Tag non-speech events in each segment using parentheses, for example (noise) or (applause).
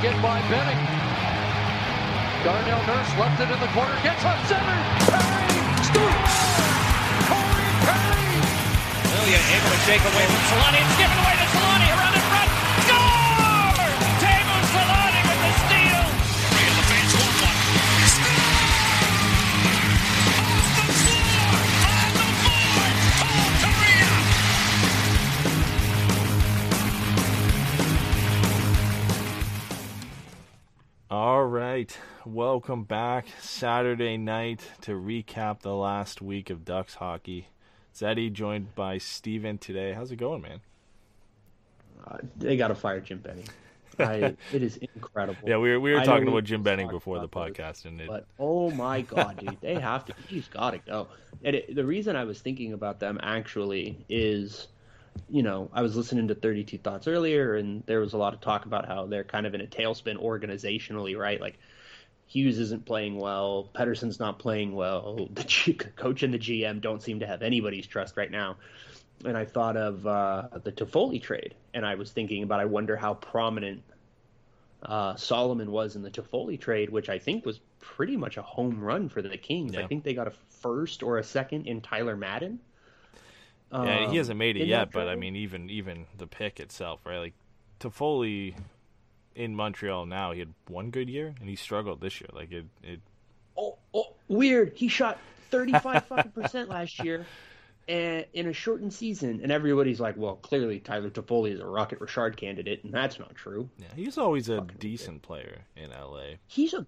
Taken by Benning. Darnell Nurse left it in the corner, gets up center. Perry scores! Corey Perry! William able to shake away from Solani. It's given away to All right, welcome back Saturday night to recap the last week of Ducks hockey. Zeddy joined by Steven today. How's it going, man? Uh, they got to fire Jim Benning. (laughs) I, it is incredible. Yeah, we were we were I talking about Jim Benning before the about this, podcast, and it, But oh my god, dude, they have to. He's got to go. And it, the reason I was thinking about them actually is, you know, I was listening to Thirty Two Thoughts earlier, and there was a lot of talk about how they're kind of in a tailspin organizationally, right? Like Hughes isn't playing well, Pettersson's not playing well, the G- (laughs) coach and the GM don't seem to have anybody's trust right now. And I thought of uh, the Toffoli trade, and I was thinking about, I wonder how prominent uh, Solomon was in the Toffoli trade, which I think was pretty much a home run for the Kings. Yeah. I think they got a first or a second in Tyler Madden. Yeah, Um, he hasn't made it yet. that But I mean, even even the pick itself, right? Like Toffoli in Montreal now, he had one good year, and he struggled this year. Like it, it oh, oh, weird. He shot 35 fucking percent (laughs) last year and in a shortened season. And everybody's like, well, clearly Tyler Toffoli is a Rocket Richard candidate, and that's not true. yeah, he's always a decent player in LA. He's a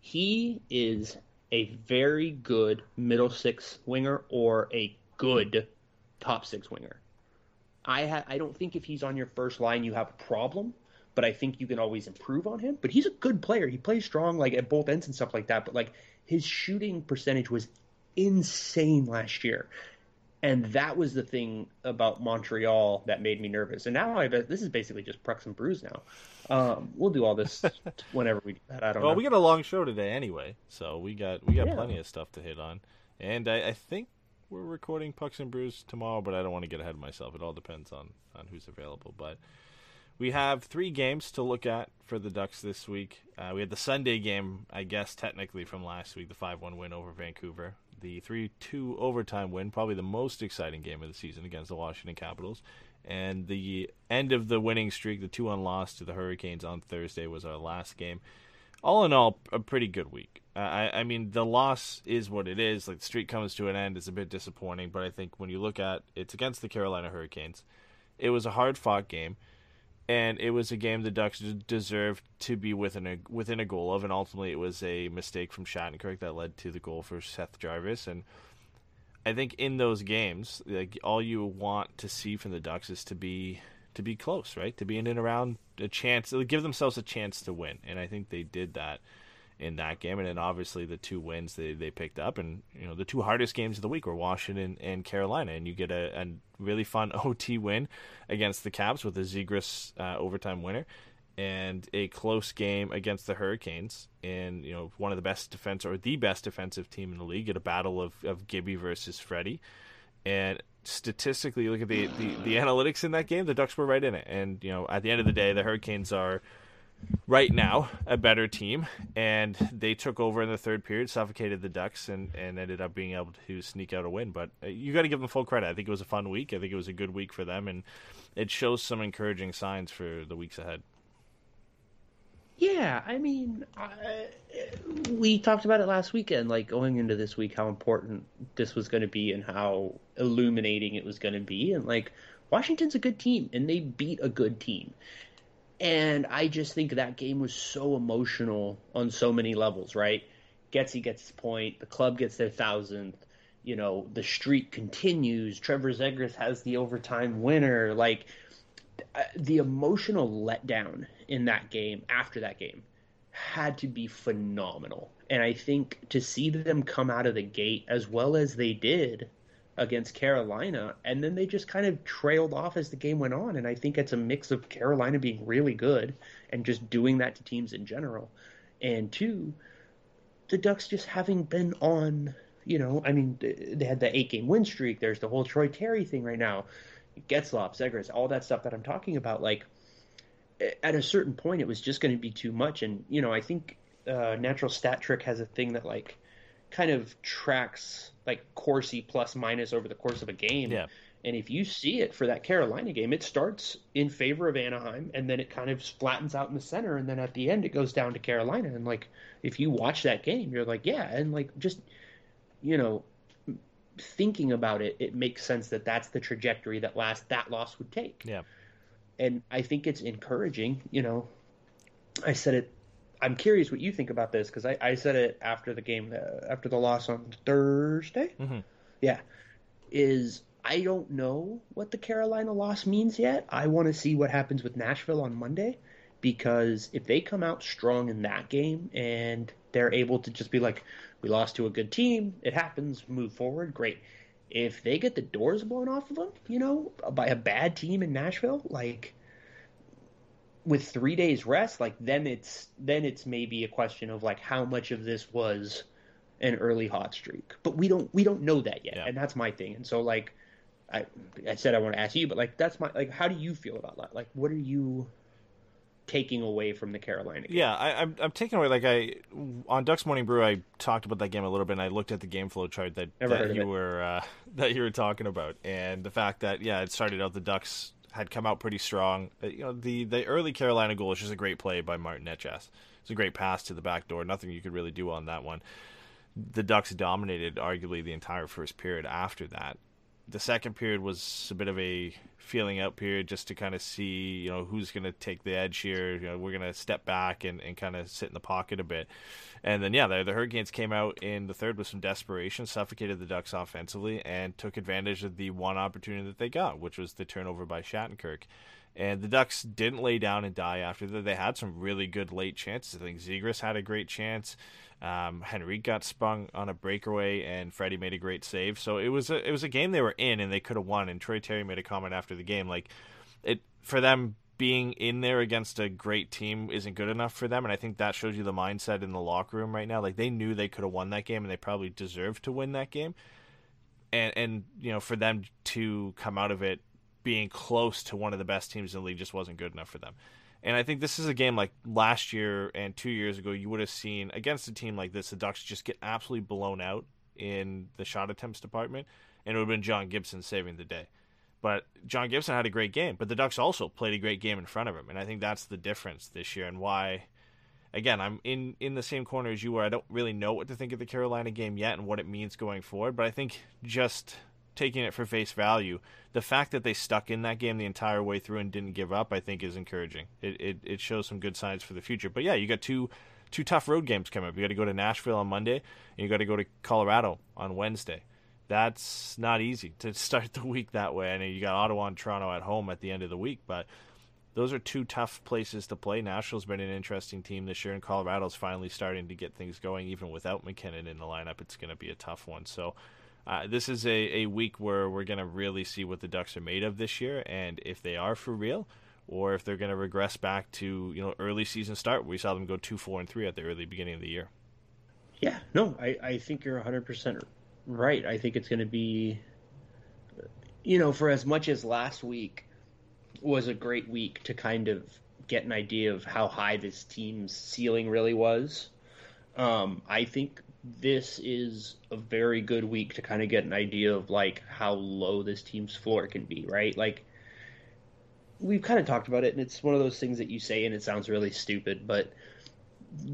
he is a very good middle six winger or a good top six winger. I ha- I don't think if he's on your first line you have a problem, but I think you can always improve on him. But he's a good player. He plays strong like at both ends and stuff like that. But like his shooting percentage was insane last year. And that was the thing about Montreal that made me nervous. And now I bet this is basically just Pucks and Brews now. Um, we'll do all this (laughs) whenever we do that. I don't Well, know. we got a long show today anyway, so we got we got Yeah. plenty of stuff to hit on, and I, I think we're recording Pucks and Brews tomorrow, but I don't want to get ahead of myself. It all depends on on who's available, but. We have three games to look at for the Ducks this week. Uh, we had the Sunday game, I guess, technically from last week, the 5 1 win over Vancouver. The 3 2 overtime win, probably the most exciting game of the season against the Washington Capitals. And the end of the winning streak, the 2 1 loss to the Hurricanes on Thursday, was our last game. All in all, a pretty good week. Uh, I, I mean, the loss is what it is. Like, the streak comes to an end. It's a bit disappointing, but I think when you look at it's against the Carolina Hurricanes, it was a hard fought game and it was a game the Ducks deserved to be within a within a goal of, and ultimately it was a mistake from Shattenkirk that led to the goal for Seth Jarvis. And I think in those games, like all you want to see from the Ducks is to be to be close, right? To be in and around a chance, give themselves a chance to win, and I think they did that in that game. And then obviously the two wins they, they picked up, and you know the two hardest games of the week were Washington and Carolina, and you get a, a really fun (laughs) OT win against the Caps with a Zegras uh, overtime winner, and a close game against the Hurricanes, and you know one of the best defense or the best defensive team in the league, at a battle of of Gibby versus Freddie, and statistically, look at the, the the analytics in that game, the Ducks were right in it, and you know at the end of the day, the Hurricanes are right now a better team. And they took over in the third period suffocated the ducks and, and ended up being able to sneak out a win. But uh, you got to give them full credit. I think it was a fun week. I think it was a good week for them. And it shows some encouraging signs for the weeks ahead Yeah, I mean, I, we talked about it last weekend, like going into this week, how important this was going to be and how illuminating it was going to be. And like, Washington's a good team, and they beat a good team. And I just think that game was so emotional on so many levels, right? Getsy gets his point, the club gets their thousandth, you know, the streak continues. Trevor Zegras has the overtime winner. Like, uh, the emotional letdown in that game after that game had to be phenomenal. And I think to see them come out of the gate as well as they did against Carolina, and then they just kind of trailed off as the game went on. And I think it's a mix of Carolina being really good and just doing that to teams in general. And two, the Ducks just having been on, you know, I mean, they had the eight game win streak. There's the whole Troy Terry thing right now. Getzlaf, Zegras, all that stuff that I'm talking about. Like, at a certain point, it was just going to be too much. And you know, I think uh, Natural Stat Trick has a thing that like kind of tracks like Corsi plus minus over the course of a game. Yeah. And if you see it for that Carolina game, it starts in favor of Anaheim and then it kind of flattens out in the center and then at the end it goes down to Carolina and like if you watch that game, you're like, yeah, and like just you know, thinking about it, it makes sense that that's the trajectory that last that loss would take. Yeah. And I think it's encouraging, you know. I said it I'm curious what you think about this because I, I said it after the game, uh, after the loss on Thursday. Mhm. Yeah, is I don't know what the Carolina loss means yet. I want to see what happens with Nashville on Monday because if they come out strong in that game and they're able to just be like, we lost to a good team, it happens, move forward, great. If they get the doors blown off of them, you know, by a bad team in Nashville, like with three days rest, like then it's then it's maybe a question of like how much of this was an early hot streak. But we don't we don't know that yet, Yeah. and that's my thing. And so like I I said I want to ask you, but like that's my like how do you feel about that? Like what are you taking away from the Carolina game? Yeah, I, I'm I'm taking away like I on Ducks Morning Brew. I talked about that game a little bit, and I looked at the game flow chart that, that you were uh, (laughs) that you were talking about, and the fact that yeah, it started out the Ducks had come out pretty strong. Uh, You know, the the early Carolina goal is just a great play by Martin Necas. It's a great pass to the back door. Nothing you could really do on that one. The Ducks dominated arguably the entire first period after that. The second period was a bit of a feeling out period just to kind of see, you know, who's going to take the edge here. You know, we're going to step back and, and kind of sit in the pocket a bit. And then, yeah, the, the Hurricanes came out in the third with some desperation, suffocated the Ducks offensively, and took advantage of the one opportunity that they got, which was the turnover by Shattenkirk. And the Ducks didn't lay down and die after that. They had some really good late chances. I think Zegras had a great chance. Um, Henrique got sprung on a breakaway, and Freddie made a great save. So it was a it was a game they were in, and they could have won. And Troy Terry made a comment after the game, like it for them being in there against a great team isn't good enough for them. And I think that shows you the mindset in the locker room right now. Like they knew they could have won that game, and they probably deserved to win that game. And and you know for them to come out of it being close to one of the best teams in the league just wasn't good enough for them. And I think this is a game like last year and two years ago, you would have seen against a team like this, the Ducks just get absolutely blown out in the shot attempts department, and it would have been John Gibson saving the day. But John Gibson had a great game, but the Ducks also played a great game in front of him, and I think that's the difference this year and why. Again, I'm in in the same corner as you, where I don't really know what to think of the Carolina game yet and what it means going forward. But I think just taking it for face value, the fact that they stuck in that game the entire way through and didn't give up, I think, is encouraging. It it, it shows some good signs for the future. But yeah, you got two two tough road games coming up. You got to go to Nashville on Monday, and you got to go to Colorado on Wednesday. That's not easy to (laughs) start the week that way. I know you got Ottawa and Toronto at home at the end of the week, but those are two tough places to play. Nashville's been an interesting team this year, and Colorado's finally starting to get things going. Even without MacKinnon in the lineup, it's going to be a tough one. So, uh, this is a, a week where we're going to really see what the Ducks are made of this year, and if they are for real, or if they're going to regress back to you know early season start. We saw them go two, four, and three at the early beginning of the year. Yeah, no, I, I think you're 100% right. I think it's going to be, you know, for as much as last week was a great week to kind of get an idea of how high this team's ceiling really was, um, I think this is a very good week to kind of get an idea of like how low this team's floor can be, right? Like, we've kind of talked about it, and it's one of those things that you say and it sounds really stupid, but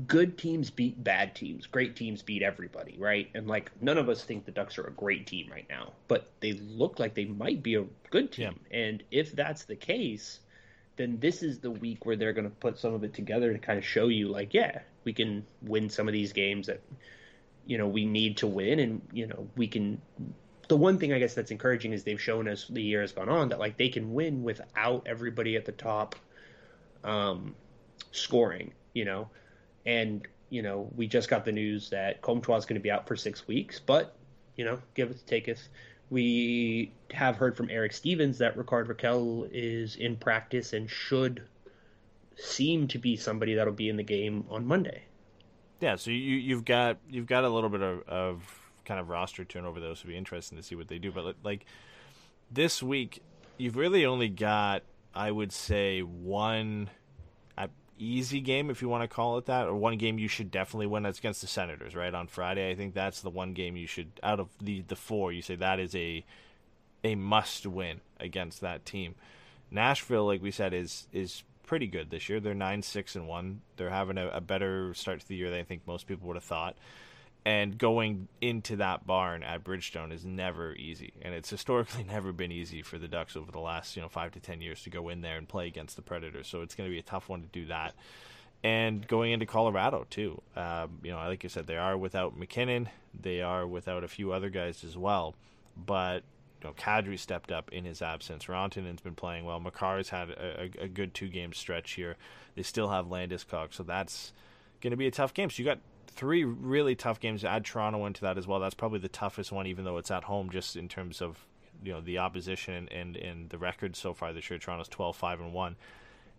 good teams beat bad teams. Great teams beat everybody, right? And like none of us think the Ducks are a great team right now, but they look like they might be a good team. And if that's the case, then this is the week where they're going to put some of it together to kind of show you like, yeah, we can win some of these games that you know we need to win and you know we can the one thing I guess that's encouraging is they've shown us the year has gone on that like they can win without everybody at the top um scoring, you know and you know we just got the news that Comtois is going to be out for six weeks. But you know, give it taketh. We have heard from Eric Stevens that Rickard Rakell is in practice and should seem to be somebody that'll be in the game on Monday. Yeah, so you you've got you've got a little bit of, of kind of roster turnover though, so it'll be interesting to see what they do. But like this week, you've really only got I would say one uh, easy game, if you want to call it that, or one game you should definitely win. That's against the Senators, right on Friday. I think that's the one game you should, out of the the four, you say that is a a must win against that team. Nashville, like we said, is is pretty good this year. They're nine six and one. They're having a, a better start to the year than I think most people would have thought. And going into that barn at Bridgestone is never easy, and it's historically (laughs) never been easy for the Ducks over the last you know five to ten years to go in there and play against the Predators. So it's going to be a tough one to do that. And going into Colorado too, um, you know, like I said, they are without MacKinnon, they are without a few other guys as well, but know, Kadri stepped up in his absence. Rantanen's been playing well. Makar's had a, a, a good two game stretch here. They still have Landeskog, so that's going to be a tough game. So you got three really tough games. Add Toronto into that as well. That's probably the toughest one, even though it's at home, just in terms of you know the opposition and and the record so far this year. Toronto's 12-5 and one,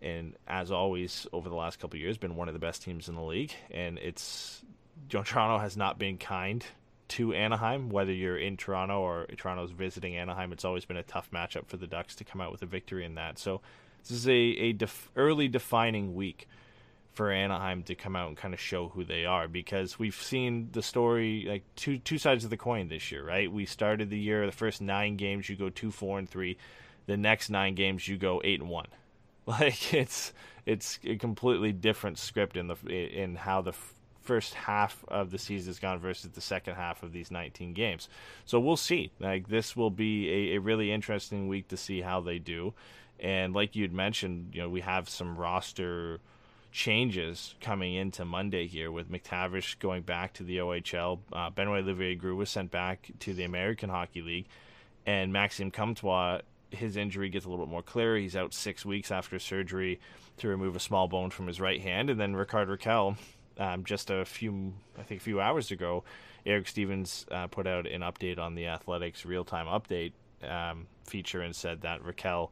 and as always over the last couple years, been one of the best teams in the league. And it's you know, Toronto has not been kind to Anaheim, whether you're in Toronto or Toronto's visiting Anaheim. It's always been a tough matchup for the Ducks to come out with a victory in that. So this is a, a def- early defining week for Anaheim to come out and kind of show who they are because we've seen the story like two two sides of the coin this year, right? We started the year the first nine games you go two four and three, the next nine games you go eight and one. (laughs) Like it's it's a completely different script in the in how the first half of the season has gone versus the second half of these 19 games. So we'll see. Like this will be a, a really interesting week to see how they do. And like you'd mentioned, you know, we have some roster changes coming into Monday here with McTavish going back to the OHL. Uh, Benoit Olivier-Groulx was sent back to the American Hockey League, and Maxime Comtois, his injury gets a little bit more clear. He's out six weeks after surgery to remove a small bone from his right hand, and then Rickard Rakell, um, just a few, I think, a few hours ago, Eric Stevens uh, put out an update on the Athletics real time update um, feature and said that Rakell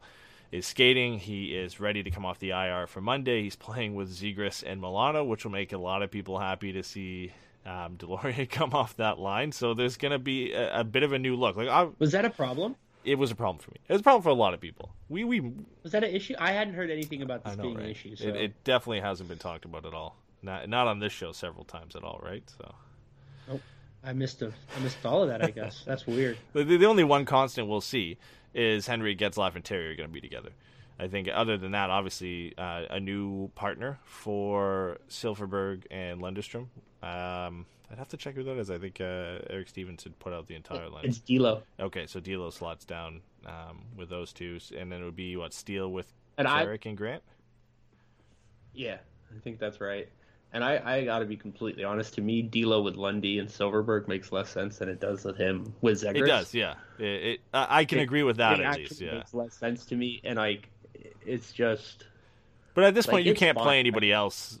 is skating. He is ready to come off the IR for Monday. He's playing with Zegras and Milano, which will make a lot of people happy to see um, Deslauriers (laughs) come off that line. So there's going to be a, a, bit of a new look. Like I, was that a problem? It was a problem for me. It was a problem for a lot of people. We we was that an issue? I hadn't heard anything about this know, being right? an issue. So. It, it, definitely hasn't been talked about at all. Not not on this show several times at all, right? So. Nope. I missed a, I missed all of that. I guess that's weird. (laughs) The, the only one constant we'll see is Henrique Getzlaf and Terry are going to be together. I think other than that, obviously uh, a new partner for Silfverberg and Lundestrom. Um, I'd have to check who that is. I think uh, Eric Stevens had put out the entire line. It's D'Lo. Okay, so D'Lo slots down um, with those two, and then it would be what Steele with and Carrick and Grant. Yeah, I think that's right. And I, I got to be completely honest. To me, D'Lo with Lundy and Silfverberg makes less sense than it does with him with Zegras. It does, yeah. It, it, I can It- agree with that it at actually least, yeah. makes less sense to me, and like, it's just But at this Like, point, you can't play fine. anybody else,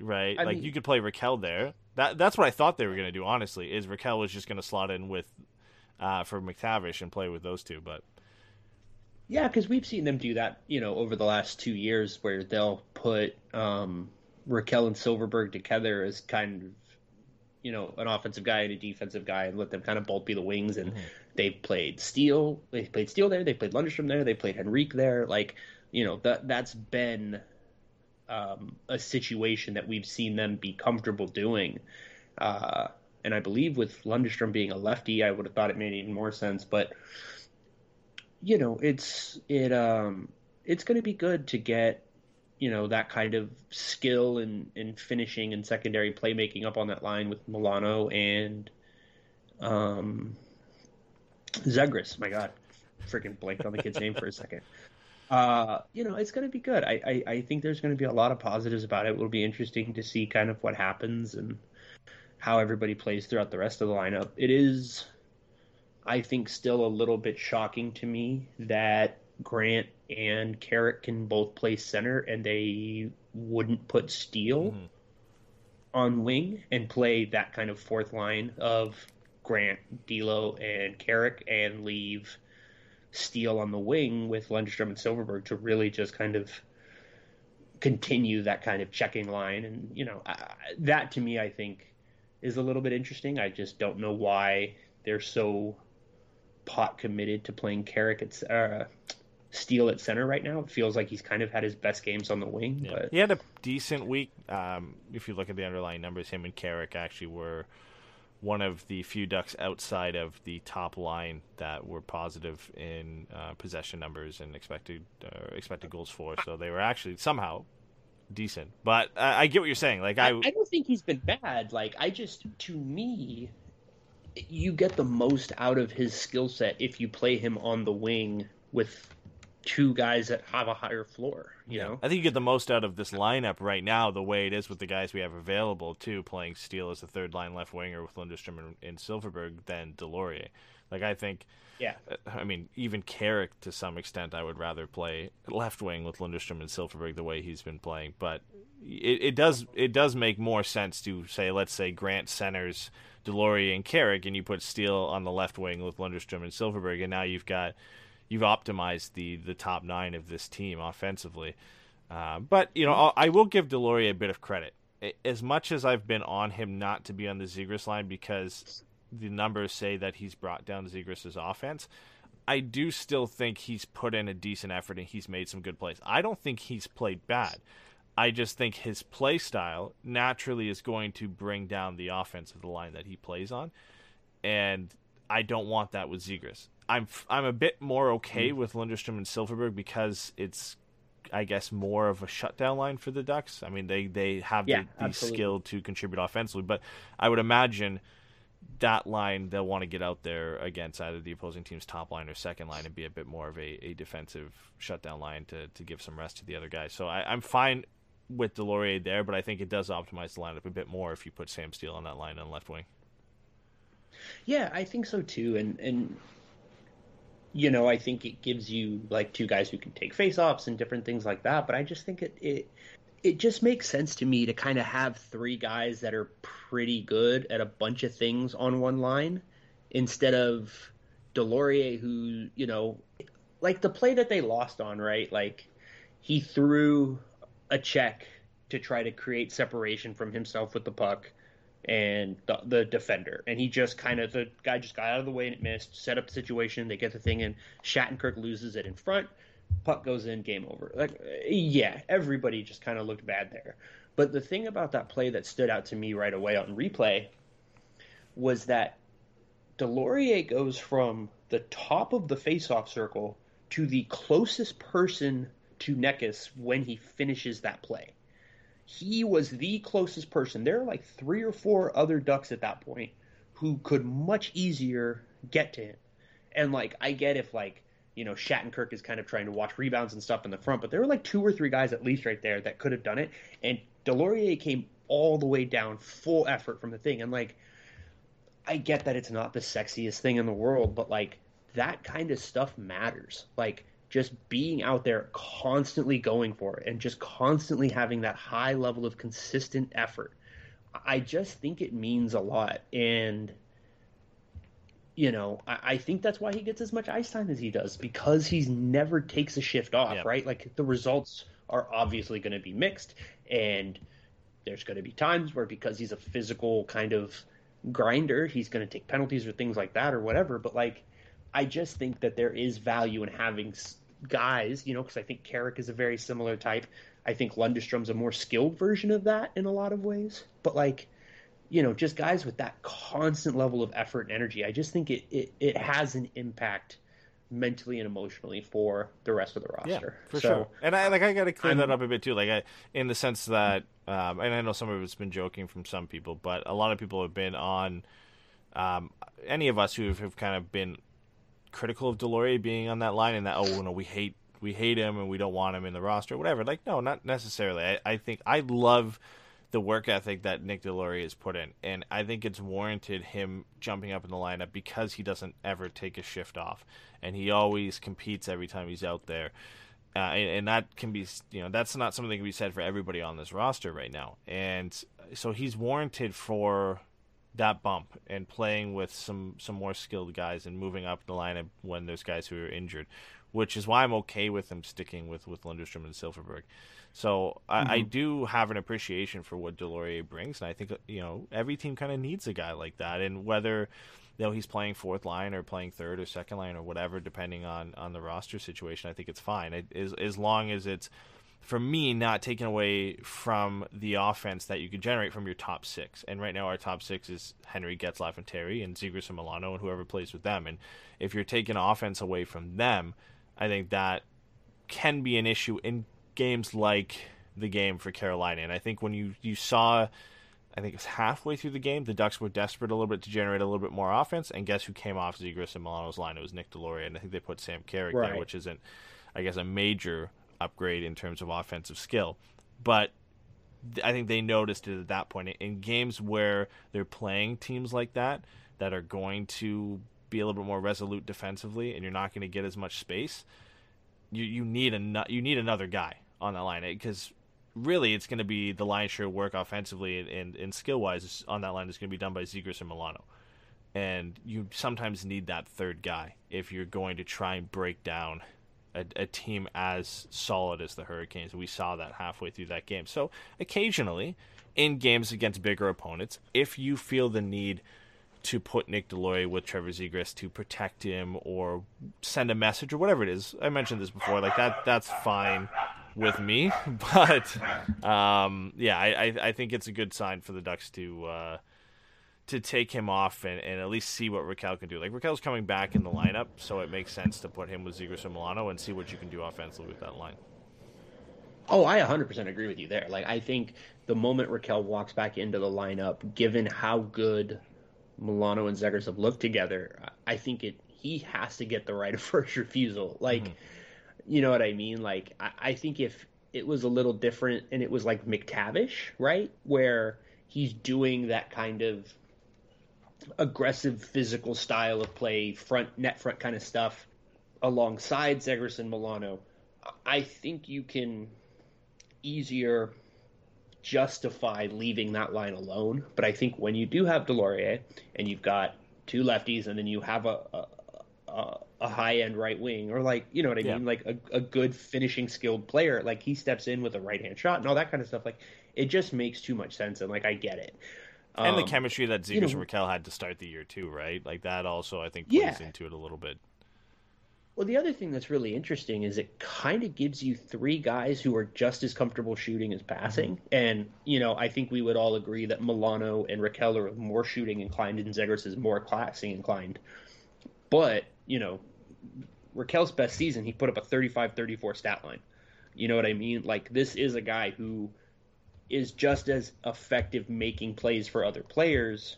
right? I like mean- you could play Rakell there. That that's what I thought they were going to do. Honestly, is Rakell was just going to slot in with uh, for McTavish and play with those two. But Yeah, because we've seen them do that, you know, over the last two years, where they'll put um, Rakell and Silfverberg together as kind of, you know, an offensive guy and a defensive guy, and let them kind of both be the wings. And they've played Steele, they played Steele there, they played Lundstrom there, they played Henrique there. Like, you know, that that's been um, a situation that we've seen them be comfortable doing. Uh, and I believe with Lundstrom being a lefty, I would have thought it made even more sense, but you know, it's it um it's going to be good to get you know that kind of skill and in finishing and secondary playmaking up on that line with Milano and um Zegras. My God, freaking blanked on the kid's name for a second. (laughs) Uh, you know, it's going to be good. I, I, I think there's going to be a lot of positives about it. It'll be interesting to see kind of what happens and how everybody plays throughout the rest of the lineup. It is, I think, still a little bit shocking to me that Grant and Carrick can both play center and they wouldn't put Steele Mhm. on wing and play that kind of fourth line of Grant, D'Lo, and Carrick and leave Steele on the wing with Lundstrom and Silfverberg to really just kind of continue that kind of checking line. And, you know, I, that to me, I think is a little bit interesting. I just don't know why they're so pot committed to playing Carrick at uh, Steele at center right now. It feels like he's kind of had his best games on the wing. Yeah. But He had a decent week. Um, if you look at the underlying numbers, him and Carrick actually were one of the few Ducks outside of the top line that were positive in uh, possession numbers and expected uh, expected goals for. So they were actually somehow decent. But uh, I get what you're saying. Like I, I, I don't think he's been bad. Like I just, to me, you get the most out of his skill set if you play him on the wing with two guys that have a higher floor. You know, I think you get the most out of this lineup right now, the way it is with the guys we have available, too, playing Steele as the third line left winger with Lundestrom and, and Silfverberg than Deslauriers. Like, I think, yeah. uh, I mean, even Carrick, to some extent, I would rather play left wing with Lundestrom and Silfverberg the way he's been playing. But it, it does it does make more sense to say, let's say, Grant centers Deslauriers and Carrick, and you put Steele on the left wing with Lundestrom and Silfverberg, and now you've got you've optimized the the top nine of this team offensively. Uh, but you know, I'll, I will give Deslauriers a bit of credit. As much as I've been on him not to be on the Zegras line because the numbers say that he's brought down Zegras' offense, I do still think he's put in a decent effort and he's made some good plays. I don't think he's played bad. I just think his play style naturally is going to bring down the offense of the line that he plays on, and I don't want that with Zegras. I'm I'm a bit more okay mm. with Lundestrom and Silfverberg because it's I guess more of a shutdown line for the Ducks. I mean they they have Yeah, the, the skill to contribute offensively, but I would imagine that line they'll want to get out there against either the opposing team's top line or second line and be a bit more of a, a defensive shutdown line to, to give some rest to the other guys. So I, I'm fine with Deslauriers there, but I think it does optimize the lineup a bit more if you put Sam Steele on that line on left wing. Yeah, I think so too. And and you know, I think it gives you like two guys who can take face-offs and different things like that. But I just think it it it just makes sense to me to kind of have three guys that are pretty good at a bunch of things on one line instead of Deslauriers, who you know, like the play that they lost on, right? Like he threw a check to try to create separation from himself with the puck and the, the defender. And he just kind of, the guy just got out of the way and it missed, set up the situation, they get the thing in. Shattenkirk loses it in front, puck goes in, game over. Like, yeah, everybody just kind of looked bad there. But the thing about that play that stood out to me right away on replay was that Deslauriers goes from the top of the faceoff circle to the closest person to Necas when he finishes that play he was the closest person. There are like three or four other ducks at that point who could much easier get to him. And like I get if like you know Shattenkirk is kind of trying to watch rebounds and stuff in the front, but there were like two or three guys at least right there that could have done it. And Deslauriers came all the way down, full effort from the thing. And like I get that it's not the sexiest thing in the world, but like that kind of stuff matters. Like just being out there constantly going for it and just constantly having that high level of consistent effort. I just think it means a lot. And you know i, I think that's why he gets as much ice time as he does because he's never takes a shift off Yeah. right? Like the results are obviously going to be mixed and there's going to be times where because he's a physical kind of grinder he's going to take penalties or things like that or whatever. But like I just think that there is value in having guys, you know, because I think Carrick is a very similar type. I think Lundstrom's a more skilled version of that in a lot of ways. But like, you know, just guys with that constant level of effort and energy, I just think it it, it has an impact mentally and emotionally for the rest of the roster. for So, sure. And I like I got to clear that I'm- up a bit too. Like I, in the sense that, um, and I know some of it's been joking from some people, but a lot of people have been on. Um, any of us who have kind of been critical of Deslauriers being on that line and that oh no we hate we hate him and we don't want him in the roster whatever. Like no not necessarily. I, I think I love the work ethic that Nick Deslauriers has put in and I think it's warranted him jumping up in the lineup because he doesn't ever take a shift off and he always competes every time he's out there. Uh, and, and that can be you know that's not something that can be said for everybody on this roster right now. And so he's warranted for that bump and playing with some some more skilled guys and moving up the lineup when there's guys who are injured, which is why I'm okay with him sticking with with Lundstrom and Silfverberg. So I, I mm-hmm. do have an appreciation for what Deslauriers brings, and I think you know every team kind of needs a guy like that. And whether though he's playing fourth line or playing third or second line or whatever, depending on on the roster situation, I think it's fine. It, as as long as it's for me not taken away from the offense that you could generate from your top six. And right now our top six is Henrique, Getzlaf, and Terry, and Zegras and Milano, and whoever plays with them. And if you're taking offense away from them, I think that can be an issue in games like the game for Carolina. And I think when you you saw I think it was halfway through the game. The Ducks were desperate a little bit to generate a little bit more offense, and guess who came off Zegras and Milano's line? It was Nick Deslauriers, and I think they put Sam Carrick Right. there, which isn't, I guess, a major upgrade in terms of offensive skill. But I think they noticed it at that point. In games where they're playing teams like that, that are going to be a little bit more resolute defensively, and you're not going to get as much space, you you need a you need another guy on that line because really it's going to be the lion's share work offensively and, and, and skill wise on that line is going to be done by Zegras and Milano. And you sometimes need that third guy if you're going to try and break down a, a team as solid as the Hurricanes. We saw that halfway through that game. So occasionally, in games against bigger opponents, if you feel the need to put Nick Deloy with Trevor Zegras to protect him or send a message or whatever it is. I mentioned this before, like that that's fine with me. (laughs) But um, yeah, I, I, I think it's a good sign for the Ducks to uh, to take him off and, and at least see what Rakell can do. Like Rakell's coming back in the lineup, so it makes sense to put him with Zegras and Milano and see what you can do offensively with that line. Oh, I 100% agree with you there. Like, I think the moment Rakell walks back into the lineup, given how good Milano and Zegers have looked together, I think it he has to get the right of (laughs) first refusal. Like, mm-hmm. you know what I mean? Like, I, I think if it was a little different and it was like McTavish, right, where he's doing that kind of aggressive physical style of play, front net front kind of stuff, alongside Zegers and Milano, I think you can easier justify leaving that line alone. But I think when you do have Deslauriers and you've got two lefties and then you have a a, a, a high end right wing or like you know what I Yeah. mean, like a, a good finishing skilled player, like he steps in with a right hand shot and all that kind of stuff. Like it just makes too much sense and like I get it. And the Um, chemistry that Zegras you know- and Rakell had to start the year too, right? Like that also I think plays Yeah. into it a little bit. Well, the other thing that's really interesting is it kind of gives you three guys who are just as comfortable shooting as passing. And, you know, I think we would all agree that Milano and Rakell are more shooting inclined and Zegers is more classing inclined. But, you know, Rakell's best season, he put up a 35 34 stat line. You know what I mean? Like, this is a guy who is just as effective making plays for other players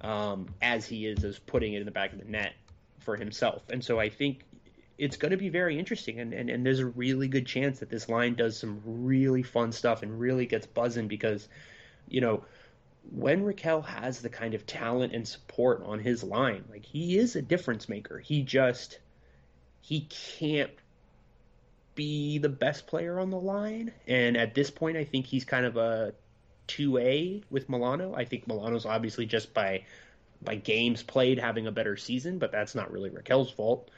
um, as he is as putting it in the back of the net for himself. And so I think it's going to be very interesting. And, and, and there's a really good chance that this line does some really fun stuff and really gets buzzing because, you know, when Rakell has the kind of talent and support on his line, like he is a difference maker. He just, he can't be the best player on the line. And at this point, I think he's kind of a 2A with Milano. I think Milano's obviously just by by games played having a better season, but that's not really Rakell's fault.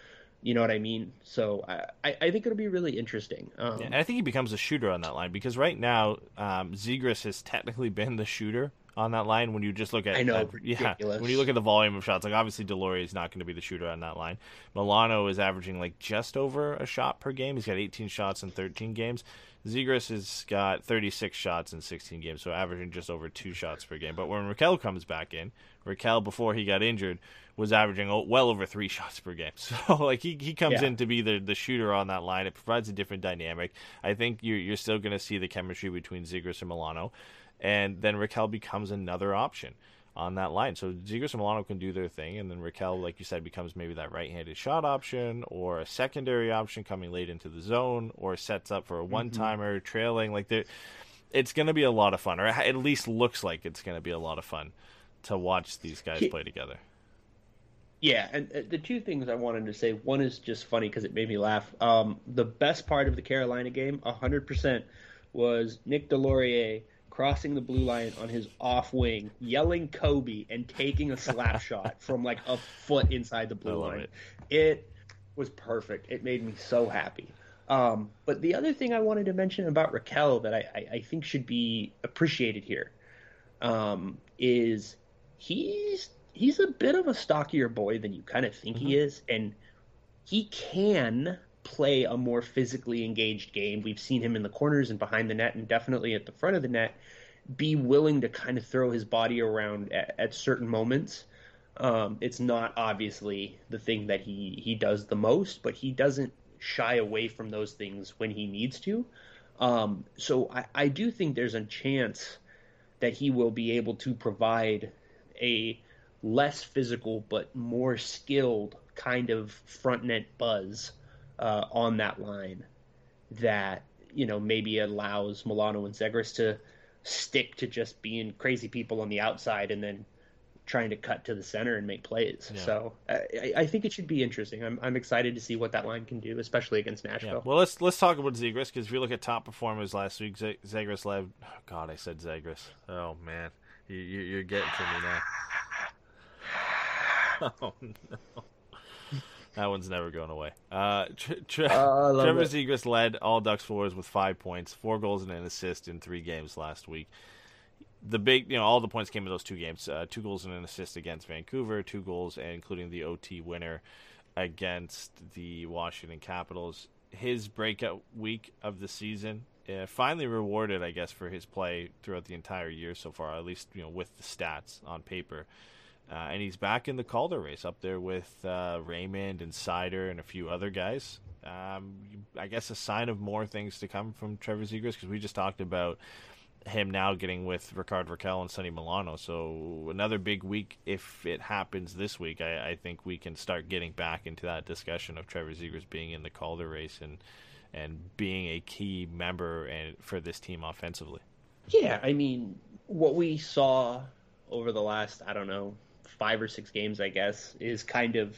You know what I mean? So I, I think it'll be really interesting. Um, Yeah, and I think he becomes a shooter on that line because right now um, Zegras has technically been the shooter on that line. When you just look at I know, at- yeah, when you look at the volume of shots, like obviously Delory is not going to be the shooter on that line. Milano is averaging like just over a shot per game. He's got 18 shots in 13 games. Zegras has got 36 shots in 16 games, so averaging just over two shots per game. But when Rakell comes back in, Rakell before he got injured was averaging well over three (laughs) shots per game. So like he, he comes Yeah. in to be the the shooter on that line. It provides a different dynamic. I think you're you're still going to see the chemistry between Zegras and Milano, and then Rakell becomes another option on that line. So Zegras and Milano can do their thing, and then Rakell, like you said, becomes maybe that right-handed shot option or a secondary option coming late into the zone, or sets up for a one-timer trailing. Like there, it's going to be a lot of fun, or at least looks like it's going to be a lot of fun to watch these guys play together. Yeah, and uh, the two things I wanted to say, one is just funny because it made me laugh. Um, the best part of the Carolina game, 100%, was Nick Deslauriers crossing the blue line on his off wing, yelling Kobe, and taking a slap (laughs) shot from like a foot inside the blue line. it. It was perfect. It made me so happy. Um, but the other thing I wanted to mention about Rakell that I, I, I think should be appreciated here um, is he's he's a bit of a stockier boy than you kind of think Mm-hmm. he is, and he can play a more physically engaged game. We've seen him in the corners and behind the net, and definitely at the front of the net, be willing to kind of throw his body around at, at certain moments. Um, it's not obviously the thing that he he does the most, but he doesn't shy away from those things when he needs to. Um, so I, I do think there's a chance that he will be able to provide a less physical but more skilled kind of front net buzz uh, on that line that you know maybe allows Milano and Zegras to stick to just being crazy people on the outside and then trying to cut to the center and make plays. Yeah. So I, I think it should be interesting. I'm, I'm excited to see what that line can do, especially against Yeah. Nashville. Well, let's let's talk about Zegras because if you look at top performers last week, Z- Zegras led. Oh, God, I said Zegras. Oh man, you, you, you're getting to me now. (laughs) Oh no, that one's never going away. Uh, Tre- Tre- love Trevor it. Zegras led all Ducks forwards with five points, four goals and an assist in three games last week. The big, you know, all the points came in those two games. Uh, two goals and an assist against Vancouver, two goals, and including the OT winner against the Washington Capitals. His breakout week of the season, uh, finally rewarded, I guess, for his play throughout the entire year so far. At least, you know, with the stats on paper. Uh, and he's back in the Calder race up there with uh, Raymond and Seider and a few other guys. Um, I guess a sign of more things to come from Trevor Zegras because we just talked about him now getting with Rickard Rakell and Sonny Milano. So another big week if it happens this week. I, I think we can start getting back into that discussion of Trevor Zegras being in the Calder race and and being a key member and for this team offensively. Yeah, I mean, what we saw over the last, I don't know, five or six games, I guess, is kind of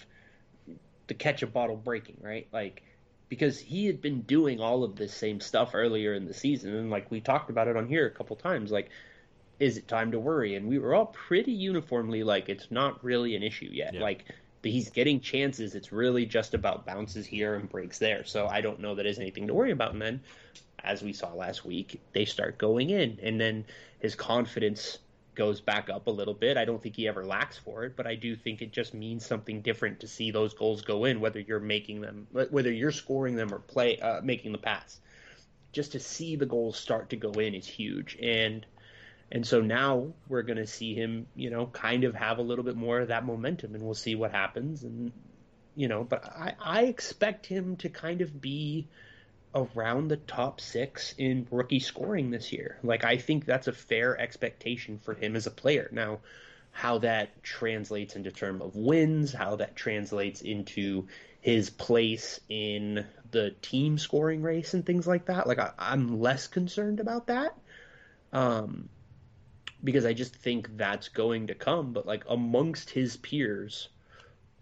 the catch a bottle breaking, right? Like, because he had been doing all of this same stuff earlier in the season, and like we talked about it on here a couple times, like, is it time to worry? And we were all pretty uniformly like, it's not really an issue yet. Yeah. Like, he's getting chances. It's really just about bounces here and breaks there. So I don't know that is anything to worry about. And then, as we saw last week, they start going in, and then his confidence goes back up a little bit. I don't think he ever lacks for it, but I do think it just means something different to see those goals go in, whether you're making them, whether you're scoring them or play uh, making the pass. Just to see the goals start to go in is huge, and and so now we're going to see him, you know, kind of have a little bit more of that momentum, and we'll see what happens. And you know, but I, I expect him to kind of be around the top six in rookie scoring this year. Like I think that's a fair expectation for him as a player. Now, how that translates into term of wins, how that translates into his place in the team scoring race and things like that. Like I, I'm less concerned about that. Um, because I just think that's going to come. But like amongst his peers,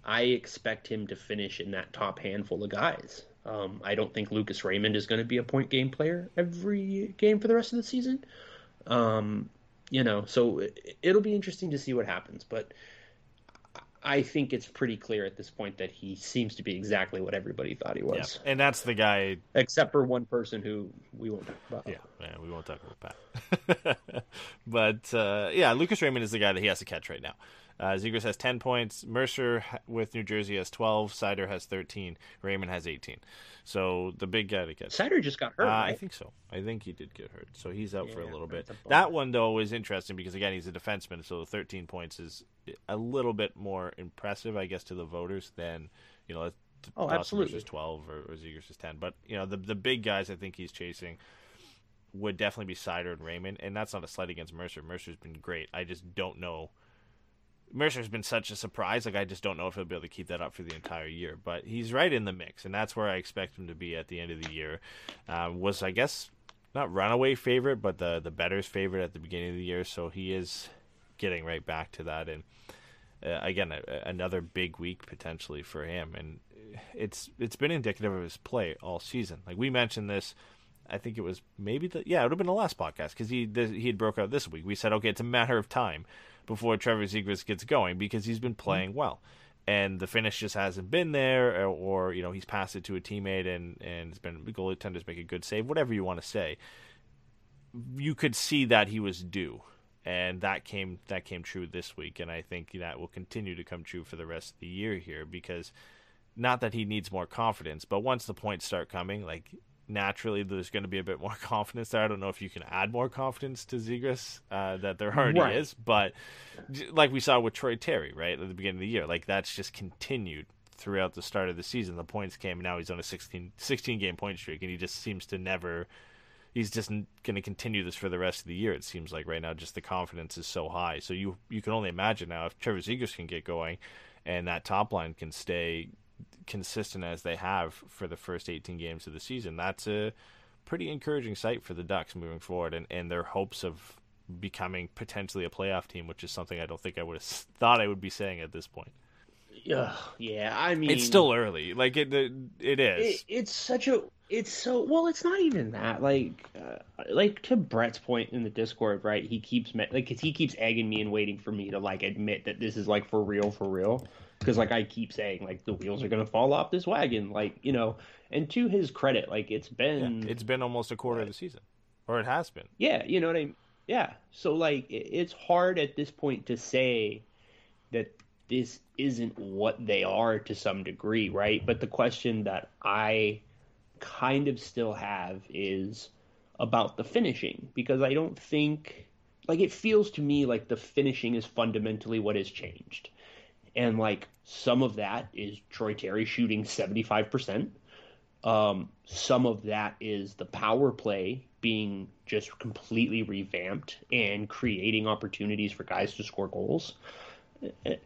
I expect him to finish in that top handful of guys. Um, I don't think Lucas Raymond is going to be a point game player every game for the rest of the season. Um, you know, so it, it'll be interesting to see what happens. But I think it's pretty clear at this point that he seems to be exactly what everybody thought he was, and that's the guy except for one person who we won't talk about. Yeah, yeah, we won't talk about Pat. (laughs) but uh, yeah, Lucas Raymond is the guy that he has to catch right now. Uh, Zegers has 10 points. Mercer with New Jersey has 12. Seider has 13. Raymond has 18. So the big guy to catch. Seider just got hurt. Uh, right? I think so. I think he did get hurt. So he's out for a little bit. a. That one, though, is interesting because, again, he's a defenseman. So the 13 points is a little bit more impressive, I guess, to the voters than, you know, Oh, Dawson absolutely. Mercer's 12 or, or Zegers is 10. But, you know, the, the big guys I think he's chasing would definitely be Seider and Raymond. And that's not a slight against Mercer. Mercer's been great. I just don't know. Mercer's been such a surprise. Like I just don't know if he'll be able to keep that up for the entire year. But he's right in the mix, and that's where I expect him to be at the end of the year. Um, was I guess not runaway favorite, but the the better's favorite at the beginning of the year. So he is getting right back to that, and uh, again a, another big week potentially for him. And it's it's been indicative of his play all season. Like we mentioned this. I think it was maybe the yeah it would have been the last podcast because he he had broke out this week. We said okay, it's a matter of time before Trevor Zegras gets going because he's been playing mm-hmm. well, and the finish just hasn't been there, or, or you know he's passed it to a teammate and and it's been the goaltenders make a good save, whatever you want to say. You could see that he was due, and that came that came true this week, and I think that will continue to come true for the rest of the year here because not that he needs more confidence, but once the points start coming, like naturally there's going to be a bit more (laughs) confidence there. I don't know if you can add more confidence to Zegras uh, that there already Right. is, but like we saw with Troy Terry, right at the beginning of the year, like that's just continued throughout the start of the season. The points came, and now he's on a 16, 16 game point streak, and he just seems to never. He's just going to continue this for the rest of the year. It seems like right now, just the confidence is so high. So you you can only imagine now if Trevor Zegras can get going, and that top line can stay consistent as they have for the first 18 games of the season. That's a pretty encouraging sight for the Ducks moving forward and, and their hopes of becoming potentially a playoff team, which is something I don't think I would have (laughs) thought I would be saying at this point. Ugh, yeah, I mean, It's still early. Like it it, it is. it, it's such a it's so well it's not even that like uh, like to brett's point in the discord right he keeps me- like 'cause he keeps egging me and waiting for me to like admit that this is like for real for real because like i keep saying like the wheels are gonna fall off this wagon like you know and to his credit like it's been Yeah, it's been almost a quarter of the season. Or it has been. yeah, you know what I mean? Yeah. So like it- it's hard at this point to say that this isn't what they are to some degree, right? But the question that I kind of still have is about the finishing because I don't think like it feels to me like the finishing is fundamentally what has changed. And like some of that is Troy Terry shooting 75%. Um, some of that is the power play being just completely revamped and creating opportunities for guys to score goals.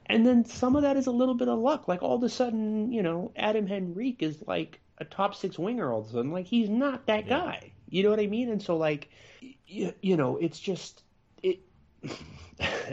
And then some of that is a little bit of luck. Like all of a sudden, you know, Adam Henrique is like a top six winger all of a sudden. Like he's not that Yeah. guy. You know what I mean? And so like, you, you know, it's just it.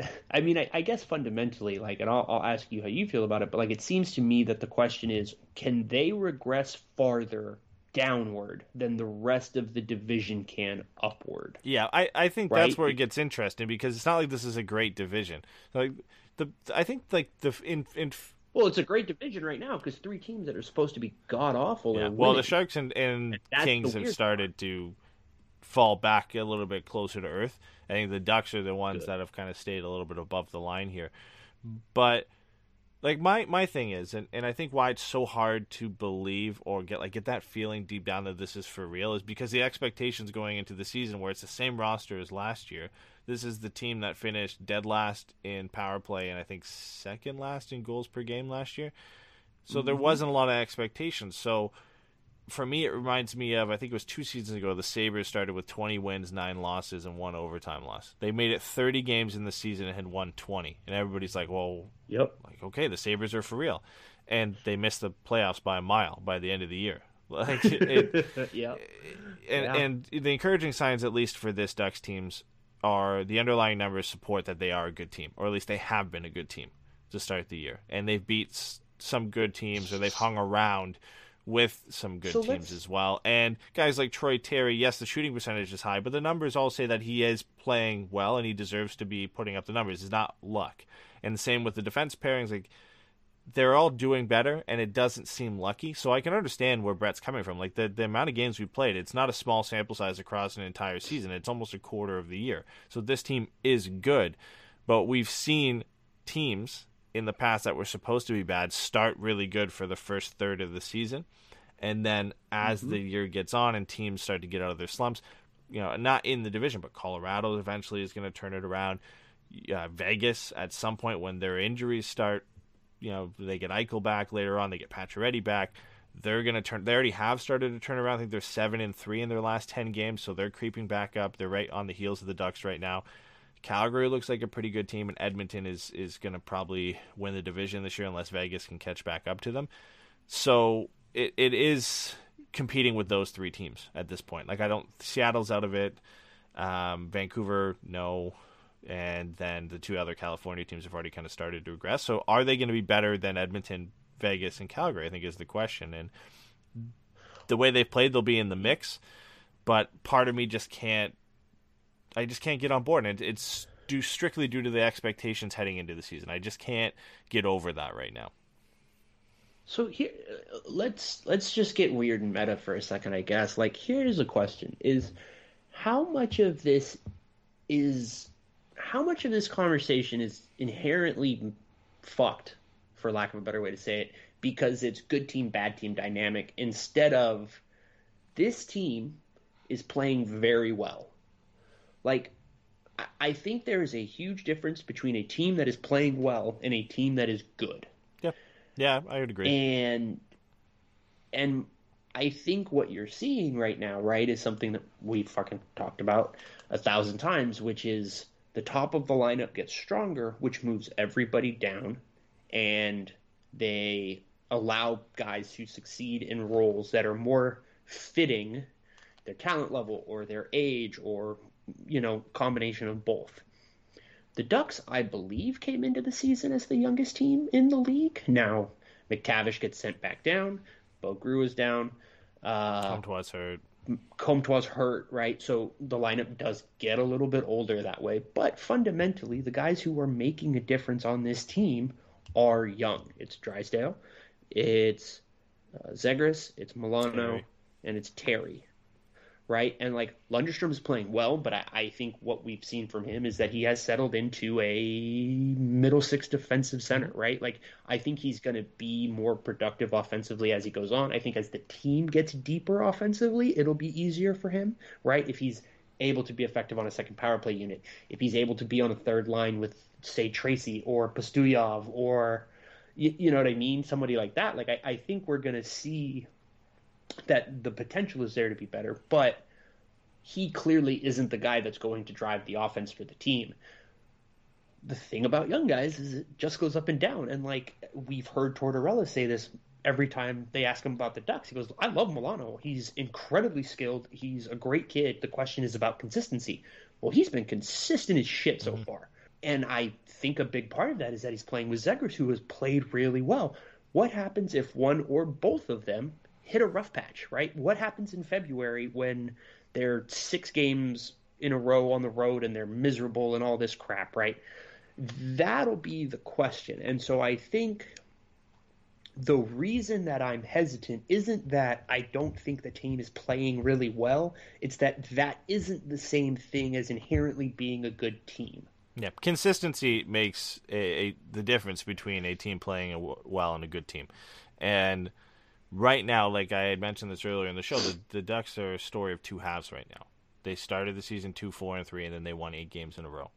(laughs) I mean, I, I guess fundamentally, like, and I'll, I'll ask you how you feel about it, but like, it seems to me that the question is, can they regress farther downward than the rest of the division can upward? Yeah, I, I think that's where it gets interesting because it's not like this is a great division. Like the I think like the in in Well, it's a great division right now because three teams that are supposed to be god awful yeah, well the. Sharks and, and Kings have started to fall back a little bit closer to earth. I think the Ducks are the ones Good. that have kind of stayed a little bit above the line here. But like my my thing is and, and I think why it's so hard to believe or get like get that feeling deep down that this is for real is because the expectations going into the season where it's the same roster as last year. This is the team that finished dead last in power play and I think second last in goals per game last year. So there mm-hmm. wasn't a lot of expectations. So for me, it reminds me of I think it was two seasons ago. The Sabres started with 20 wins, nine losses, and one overtime loss. They made it 30 games in the season and had won 20, and everybody's like, "Well, Yep. like okay, the Sabres are for real," and they missed the playoffs by a mile by the end of the year. (laughs) Like, it, (laughs) yep. and Yeah. and the encouraging signs, at least for this Ducks teams, are the underlying numbers support that they are a good team, or at least they have been a good team to start the year, and they've beat some good teams, or they've hung around with some good So teams as well. And guys like Troy Terry, yes, the shooting percentage is high, but the numbers all say that he is playing well and he deserves to be putting up the numbers. It's not luck. And the same with the defense pairings, like they're all doing better and it doesn't seem lucky. So I can understand where Brett's coming from. Like the, the amount of games we played, it's not a small sample size across an entire season. It's almost a quarter of the year. So this team is good. But we've seen teams in the past that were supposed to be bad start really good for the first third of the season. And then as the year gets on and teams start to get out of their slumps, you know, not in the division, but Colorado eventually is going to turn it around. Uh, Vegas at some point when their injuries start, you know, they get Eichel back later on, they get Pacioretty back. They're going to turn. They already have started to turn around. I think they're seven and three in their last ten games, so they're creeping back up. They're right on the heels of the Ducks right now. Calgary looks like a pretty good team, and Edmonton is is going to probably win the division this year unless Vegas can catch back up to them. So it, it is competing with those three teams at this point. Like I don't Seattle's out of it. Um, Vancouver, no. And then the two other California teams have already kind of started to regress. So are they going to be better than Edmonton, Vegas, and Calgary? I think is the question. And the way they've played, they'll be in the mix. But part of me just can't. I just can't get on board, and it's due strictly due to the expectations heading into the season. I just can't get over that right now. So here, uh, let's let's just get weird and meta for a second, I guess. Like, here's a question: Is how much of this is how much of this conversation is inherently fucked, for lack of a better way to say it, because it's good team, bad team dynamic, instead of this team is playing very well. Like, I- think there is a huge difference between a team that is playing well and a team that is good. Yeah, yeah, I would agree. And and I think what you're seeing right now, right, is something that we fucking talked about a thousand times, which is the top of the lineup gets stronger, which moves everybody down, and they allow guys to succeed in roles that are more fitting their talent level or their age or you know combination of both. The Ducks, I believe, came into the season as the youngest team in the league. Now, McTavish gets sent back down. Bo Groulx is down. Uh, Comtois hurt. Comtois hurt, right? So the lineup does get a little bit older that way. But fundamentally, the guys who are making a difference on this team are young. It's Drysdale, it's uh, Zegras, it's Milano, Terry. and it's Terry, right? And like Lundestrom is playing well, but I, I think what we've seen from him is that he has settled into a middle six defensive center, mm-hmm. right? Like I think he's going to be more productive offensively as he goes on. I think as the team gets deeper offensively, it'll be easier for him, right? If he's able to be effective on a second power play unit, if he's able to be on a third line with say Tracey or Pastujov or you, you know what I mean, somebody like that. Like I, I think we're going to see that the potential is there to be better, but he clearly isn't the guy that's going to drive the offense for the team. The thing about young guys is it just goes up and down. And like we've heard Tortorella say this every time they ask him about the Ducks. He goes, I love Milano. He's incredibly skilled. He's a great kid. The question is about consistency. Well, he's been consistent as shit so mm-hmm. far. And I think a big part of that is that he's playing with Zegras, who has played really well. What happens if one or both of them hit a rough patch, right? What happens in February when they're six games in a row on the road and they're miserable and all this crap, right? That'll be the question. And so I think the reason that I'm hesitant isn't that I don't think the team is playing really well. It's that that isn't the same thing as inherently being a good team. Yeah, consistency makes a, a, the difference between a team playing well and a good team. And right now, like I had mentioned this earlier in the show, the, the Ducks are a story of two halves right now. They started the season two, four, and three, and then they won eight games in a row.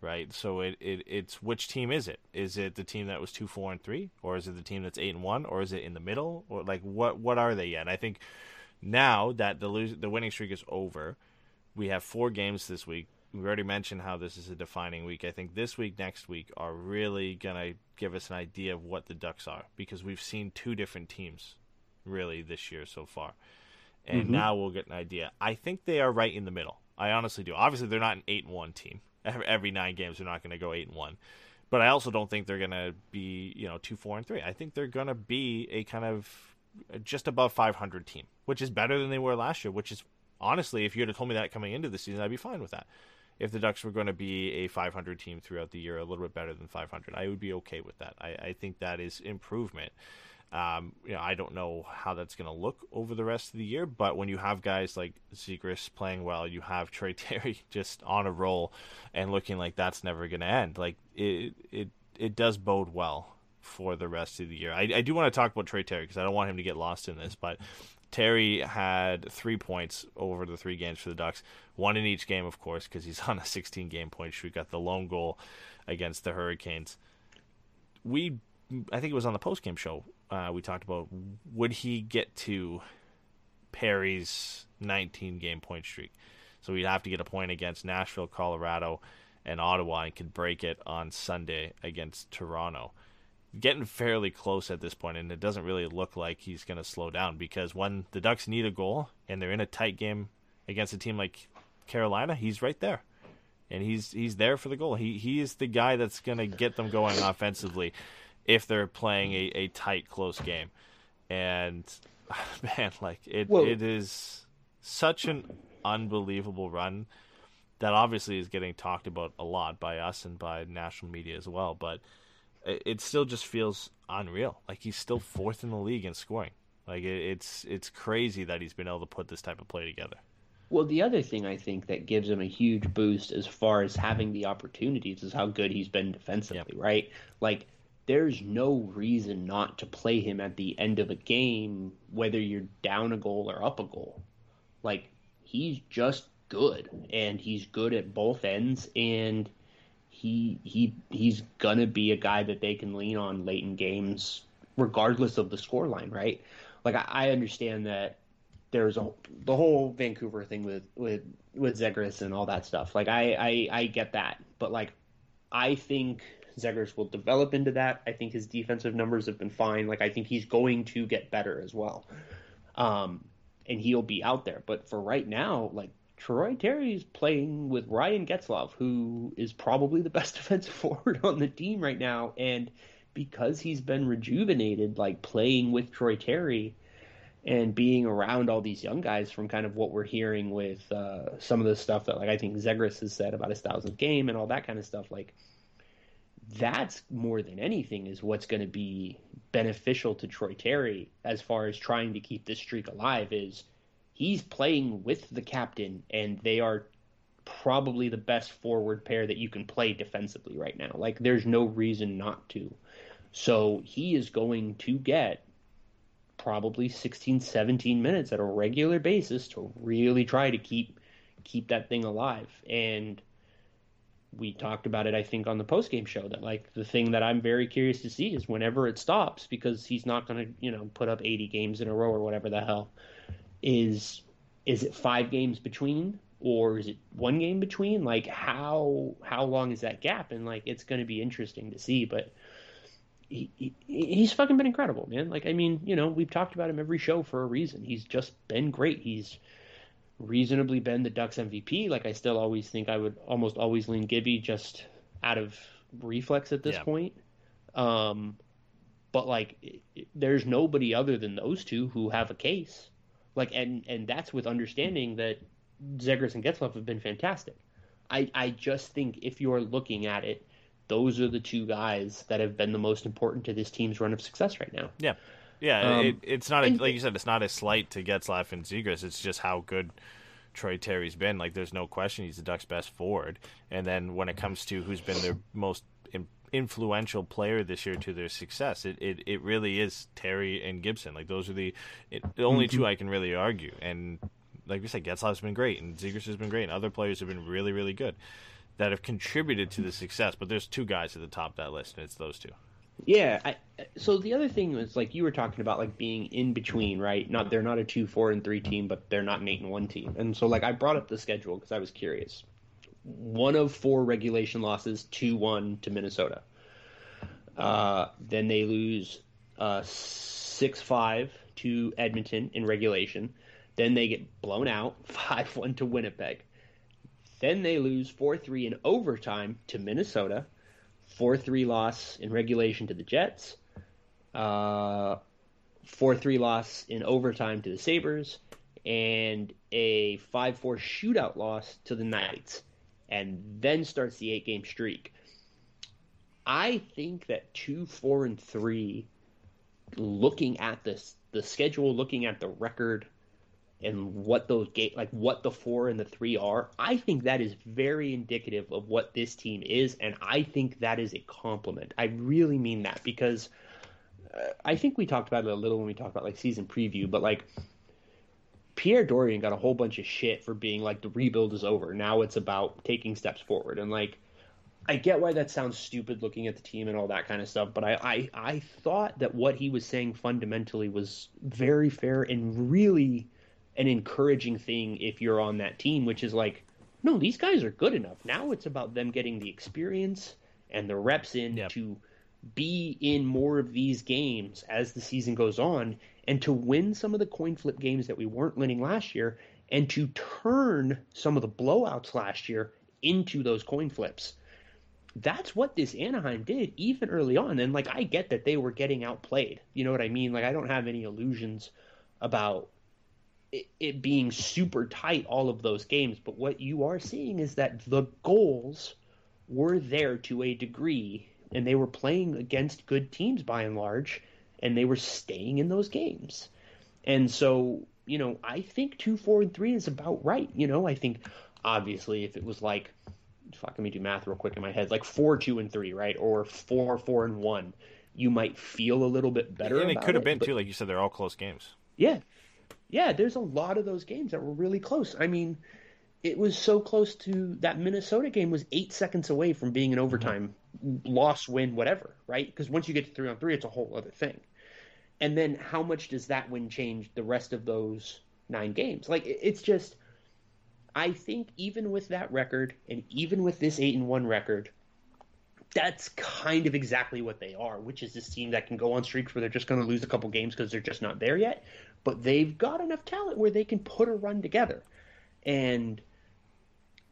Right, so it, it it's which team is it? Is it the team that was two, four, and three, or is it the team that's eight and one, or is it in the middle, or like what what are they yet? I think now that the lose, the winning streak is over, we have four games this week. We've already mentioned how this is a defining week. I think this week, next week are really gonna give us an idea of what the Ducks are because we've seen two different teams really this year so far, and Mhm. now we'll get an idea. I think they are right in the middle. I honestly do. Obviously, they're not an eight and one team. (laughs) Every, every nine games, they're not going to go eight and one. But I also don't think they're going to be, you know, two, four, and three. I think they're going to be a kind of just above 500 team, which is better than they were last year. Which is honestly, if you had told me that coming into the season, I'd be fine with that. If the Ducks were going to be a 500 team throughout the year, a little bit better than 500, I would be okay with that. I, I think that is improvement. Um, you know, I don't know how that's going to look over the rest of the year, but when you have guys like Zegras playing well, you have Trey (laughs) Terry just on a roll and looking like that's never going to end. Like it, it, it does bode well for the rest of the year. I, I do want to talk about Trey Terry because I don't want him to get lost in this, but Terry had three points over the three games for the Ducks, one in each game, of course, because he's (laughs) on a 16 game point streak. Got the lone goal against the Hurricanes. We, I think it was on the post game show. Uh, we talked about would he get to Perry's 19 game point streak. So we'd have to get a point against Nashville, Colorado, and Ottawa, and could break it on Sunday against Toronto. Getting fairly close at this point, and it doesn't really look like he's going to slow down because when the Ducks need a goal and they're in a tight game against a team like Carolina, he's right there, and he's he's there for the goal. He he is the guy that's going to get them going (laughs) offensively if they're playing a, a tight, close game. And (laughs) man, like it, Well- it is such an unbelievable run that obviously is getting talked about a lot by us and by national media as well. But it, it still just feels unreal. Like he's still fourth in the league in scoring. Like it, it's it's crazy that he's been able to put this type of play together. Well, the other thing I think that gives him a huge boost as far as having the opportunities is how good he's been defensively, right? Like, there's no reason not to play him at the end of a game, whether you're down a goal or up a goal. Like, he's just good, and he's good at both ends, and he he he's gonna be a guy that they can lean on late in games, regardless of the scoreline, right? Like, I, I understand that there's a the whole Vancouver thing with with with Zegras and all that stuff. Like I, I I get that, but like I think Zegras will develop into that. I think his defensive numbers have been fine. Like I think he's going to get better as well, um, and he'll be out there. But for right now, like Troy Terry is playing with Ryan Getzlaf, who is probably the best (laughs) defensive forward on the team right now, and because he's been rejuvenated, like playing with Troy Terry and being around all these young guys from kind of what we're hearing with uh, some of the stuff that like I think Zegras has said about his thousandth game and all that kind of stuff, like that's more than anything is what's going to be beneficial to Troy Terry as far as trying to keep this streak alive is he's playing with the captain and they are probably the best forward pair that you can play defensively right now. Like there's no reason not to. So he is going to get probably 16 17 minutes at a regular basis to really try to keep keep that thing alive and we talked about it i think on the post game show that like the thing that i'm very curious to see is whenever it stops because he's not going to you know put up 80 games in a row or whatever the hell is is it 5 games between or is it one game between like how how long is that gap and like it's going to be interesting to see but he, he, he's fucking been incredible, man. Like, I mean, you know, we've talked about him every show for a reason. He's just been great. He's reasonably been the Ducks MVP. Like, I still always think I would almost always lean Gibby just out of reflex at this Yeah. point. Um, but like, it- it- there's nobody other than those two who have a case. Like, and and that's with understanding that Zegras and Getzlaf have been fantastic. I I just think if you're looking at it those are the two guys that have been the most important to this team's run of success right now. Yeah, yeah. Um, it, it's not a, and- like you said. It's not a slight to Getzlaf and Zegras. It's just how good Troy Terry's been. Like, there's no question he's the Ducks' best forward. And then when it comes to who's been their most in, influential player this year to their success, it, it, it really is Terry and Gibson. Like those are the it, the only two I can really argue. And like we said, Getzlaf's been great, and Zegras has been great, and other players have been really, really good that have contributed to the success. But there's two guys at the top of that list, and it's those two. Yeah. I, so the other thing was like you were talking about like being in between, right? Not they're not a two, four, and three team, but they're not an eight and one team. And so like I brought up the schedule because I was curious. One of four regulation losses, two one to Minnesota. Uh, then they lose uh, six five to Edmonton in regulation. Then they get blown out (laughs) five one to Winnipeg. Then they lose 4 3 in overtime to Minnesota. 4 3 loss in regulation to the Jets. Uh, 4 3 loss in overtime to the Sabres. And a 5 4 shootout loss to the Knights. And then starts the eight game streak. I think that 2 4 and 3, looking at this, the schedule, looking at the record, and what those ga- like what the four and the three are, I think that is very indicative of what this team is, and I think that is a compliment. I really mean that because uh, I think we talked about it a little when we talked about like season preview, but like Pierre Dorion got a whole bunch of shit for being like the rebuild is over. Now it's about taking steps forward, and like I get why that sounds stupid looking at the team and all that kind of stuff, but I, I, I thought that what he was saying fundamentally was very fair and really an encouraging thing if you're on that team, which is like, no, these guys are good enough. Now it's about them getting the experience and the reps in Yep. to be in more of these games as the season goes on and to win some of the coin flip games that we weren't winning last year and to turn some of the blowouts last year into those coin flips that's what this Anaheim did even early on. And like I get that they were getting outplayed. You know what I mean? Like I don't have any illusions about it, it being super tight all of those games, but what you are seeing is that the goals were there to a degree and they were playing against good teams by and large and they were staying in those games. And so you know, I think two, four, and three is about right. You know, I think obviously if it was like, fuck, let me do math real quick in my head, like four, two, and three, right, or four, four, and one, you might feel a little bit better. and it could have been but- too, like you said, they're all close games. Yeah. Yeah, there's a lot of those games that were really close. I mean, it was so close to that Minnesota game was eight seconds away from being an mm-hmm. overtime loss, win, whatever, right? Because once you get to three on three, it's a whole other thing. And then how much does that win change the rest of those nine games? Like, it's just, I think even with that record and even with this eight and one record, that's kind of exactly what they are, which is this team that can go on streaks where they're just going to lose a couple games because they're just not there yet. But they've got enough talent where they can put a run together. And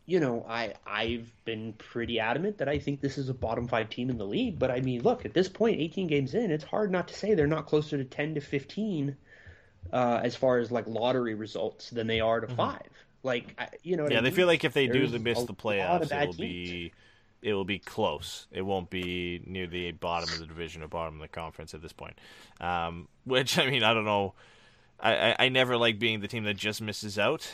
you know, I I've been pretty adamant that I think this is a bottom five team in the league. But I mean, look at this point, 18 games in, it's hard not to say they're not closer to 10 to 15 uh, as far as like lottery results than they are to five. Like, I, you know, Mm-hmm. Yeah, I they feel like if they do There's the miss the playoffs, it will teams. be it will be close. It won't be near the bottom of the division or bottom of the conference at this point. Um, which I mean, I don't know. I, I, I never like being the team that just misses out,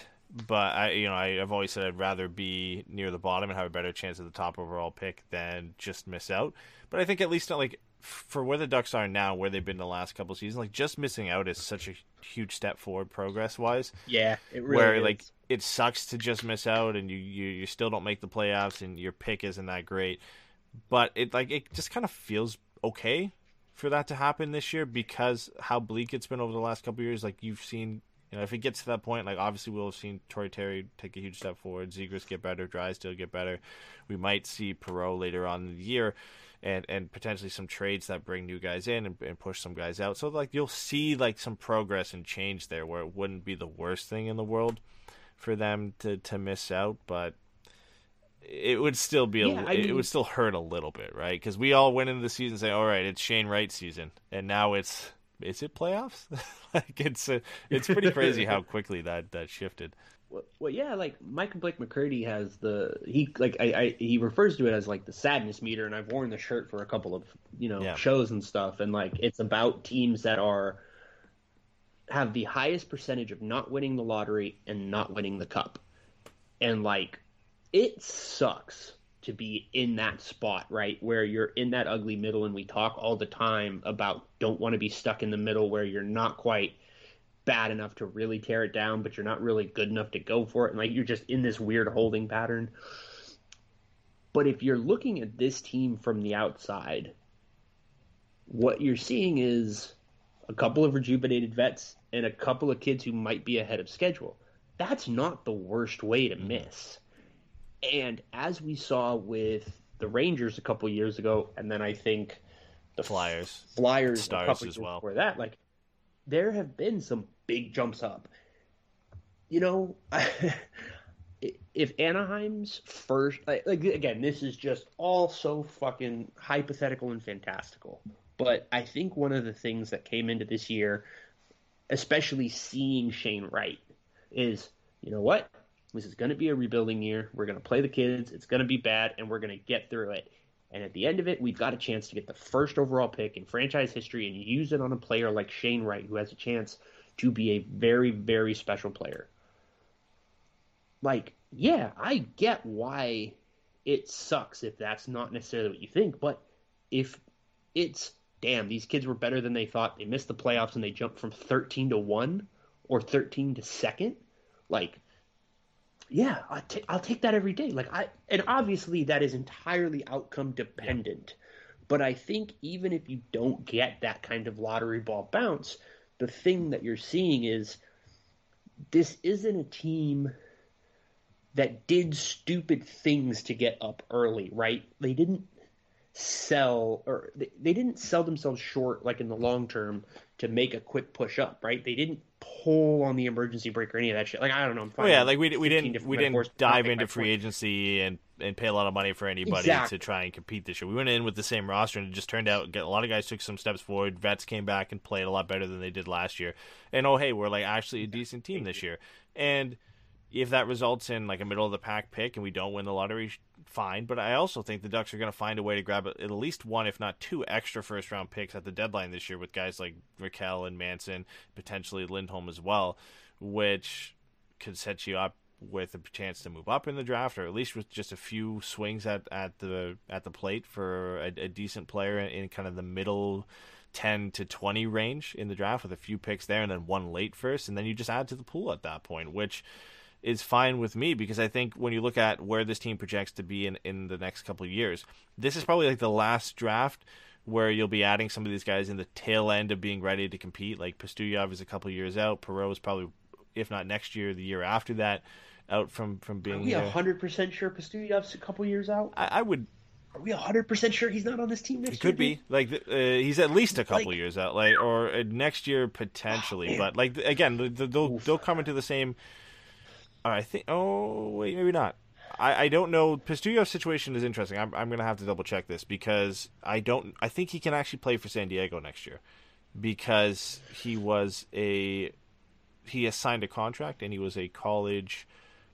but I you know I, I've always said I'd rather be near the bottom and have a better chance at the top overall pick than just miss out. But I think at least not like for where the Ducks are now, where they've been the last couple seasons, like just missing out is such a huge step forward progress wise yeah, it really where is. like it sucks to just miss out and you, you you still don't make the playoffs and your pick isn't that great but it like it just kind of feels okay for that to happen this year because how bleak it's been over the last couple years like you've seen you know if it gets to that point like obviously we'll have seen Torrey Terry take a huge step forward Zegras get better Drysdale get better we might see Perreault later on in the year and and potentially some trades that bring new guys in and, and push some guys out. So like you'll see like some progress and change there, where it wouldn't be the worst thing in the world for them to to miss out, but it would still be a, Yeah, I it mean- would still hurt a little bit, right? Because we all went into the season saying, "All right, it's Shane Wright season," and now it's is it playoffs? (laughs) like it's uh it's pretty crazy how (laughs) quickly that that shifted. Well, well, yeah, like Micah Blake McCurdy has the he like I, I he refers to it as like the sadness meter, and I've worn the shirt for a couple of you know Yeah. shows and stuff, and like it's about teams that are have the highest percentage of not winning the lottery and not winning the cup, and like it sucks to be in that spot, right? Where you're in that ugly middle, and we talk all the time about don't want to be stuck in the middle where you're not quite bad enough to really tear it down, but you're not really good enough to go for it. And like you're just in this weird holding pattern. But if you're looking at this team from the outside, what you're seeing is a couple of rejuvenated vets and a couple of kids who might be ahead of schedule. That's not the worst way to miss. And as we saw with the Rangers a couple years ago, and then I think the Flyers. Flyers a Stars couple as years well. before that, like there have been some big jumps up. You know, (laughs) if Anaheim's first, like, like again, this is just all so fucking hypothetical and fantastical. But I think one of the things that came into this year, especially seeing Shane Wright, is you know what? This is going to be a rebuilding year. We're going to play the kids. It's going to be bad, and we're going to get through it. And at the end of it, we've got a chance to get the first overall pick in franchise history and use it on a player like Shane Wright, who has a chance to be a very, very special player. Like, yeah, I get why it sucks if that's not necessarily what you think, but if it's damn, these kids were better than they thought, they missed the playoffs and they jumped from 13 to 1 or 13 to second, like yeah, I'll, ta- I'll take that every day. Like I, and obviously that is entirely outcome dependent. But I think even if you don't get that kind of lottery ball bounce, the thing that you're seeing is this isn't a team that did stupid things to get up early, right? They didn't sell or they, they didn't sell themselves short like in the long term to make a quick push up, right? They didn't pull on the emergency brake or any of that shit. Like I don't know. I'm Oh yeah, like we we didn't we didn't dive into free point. agency and and pay a lot of money for anybody Exactly. to try and compete this year. We went in with the same roster and it just turned out a lot of guys took some steps forward. Vets came back and played a lot better than they did last year. And oh hey, we're like actually a decent team this year. And if that results in like a middle of the pack pick and we don't win the lottery, fine. But I also think the Ducks are going to find a way to grab at least one, if not two, extra first round picks at the deadline this year with guys like Rakell and Manson, potentially Lindholm as well. which could set you up with a chance to move up in the draft, or at least with just a few swings at, at the at the plate for a, a decent player in, in kind of the middle ten to twenty range in the draft with a few picks there, and then one late first, and then you just add to the pool at that point, which is fine with me because I think when you look at where this team projects to be in, in the next couple of years, this is probably like the last draft where you'll be adding some of these guys in the tail end of being ready to compete. Like Pastujov is a couple of years out. Perreault is probably, if not next year, the year after that, out from from being. Are we hundred percent sure Pastujov's a couple years out? I, I would. Are we hundred percent sure he's not on this team next It could be like uh, he's at least a couple Like- years out, like or uh, next year potentially. man. but like again, th- th- they'll Oof. they'll come into the same. I think. Oh wait, maybe not. I, I don't know. Pastujov's situation is interesting. I'm I'm gonna have to double check this because I don't. I think he can actually play for San Diego next year because he was a he has signed a contract and he was a college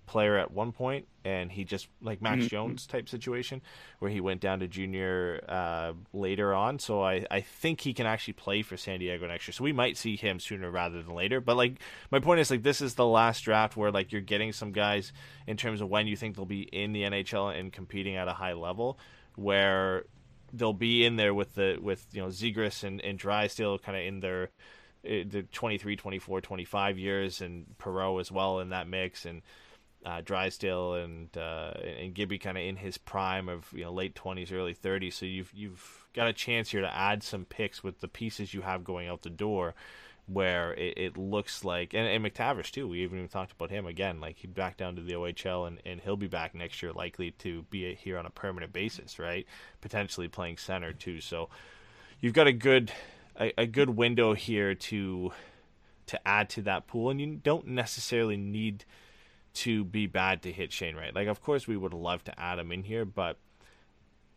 player at one point and he just like Max Jones type situation where he went down to junior uh, later on. So I, I think he can actually play for San Diego next year. So we might see him sooner rather than later. But like my point is like this is the last draft where like you're getting some guys in terms of when you think they'll be in the NHL and competing at a high level where they'll be in there with the with you know Zegras and, and Drysdale kind of in their uh, the 23, 24, 25 years, and Perreault as well in that mix, and uh, Drysdale and uh, and Gibby kind of in his prime of you know late twenties, early thirties. So you've you've got a chance here to add some picks with the pieces you have going out the door, where it, it looks like and, and McTavish too. We even talked about him again. Like he'd back down to the OHL, and, and he'll be back next year, likely to be here on a permanent basis, right? Potentially playing center too. So you've got a good a, a good window here to to add to that pool, and you don't necessarily need to be bad to hit Shane Wright. Like, of course, we would love to add him in here, but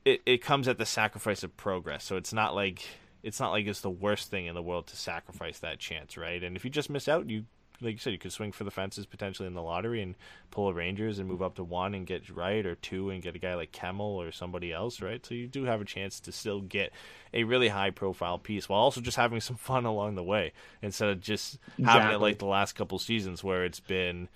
it it comes at the sacrifice of progress. So it's not like it's not like it's the worst thing in the world to sacrifice that chance, Wright? And if you just miss out, you like you said, you could swing for the fences potentially in the lottery and pull a Rangers and move up to one and get right or two and get a guy like Kemell or somebody else, right? So you do have a chance to still get a really high profile piece while also just having some fun along the way instead of just having it like the last couple seasons where it's been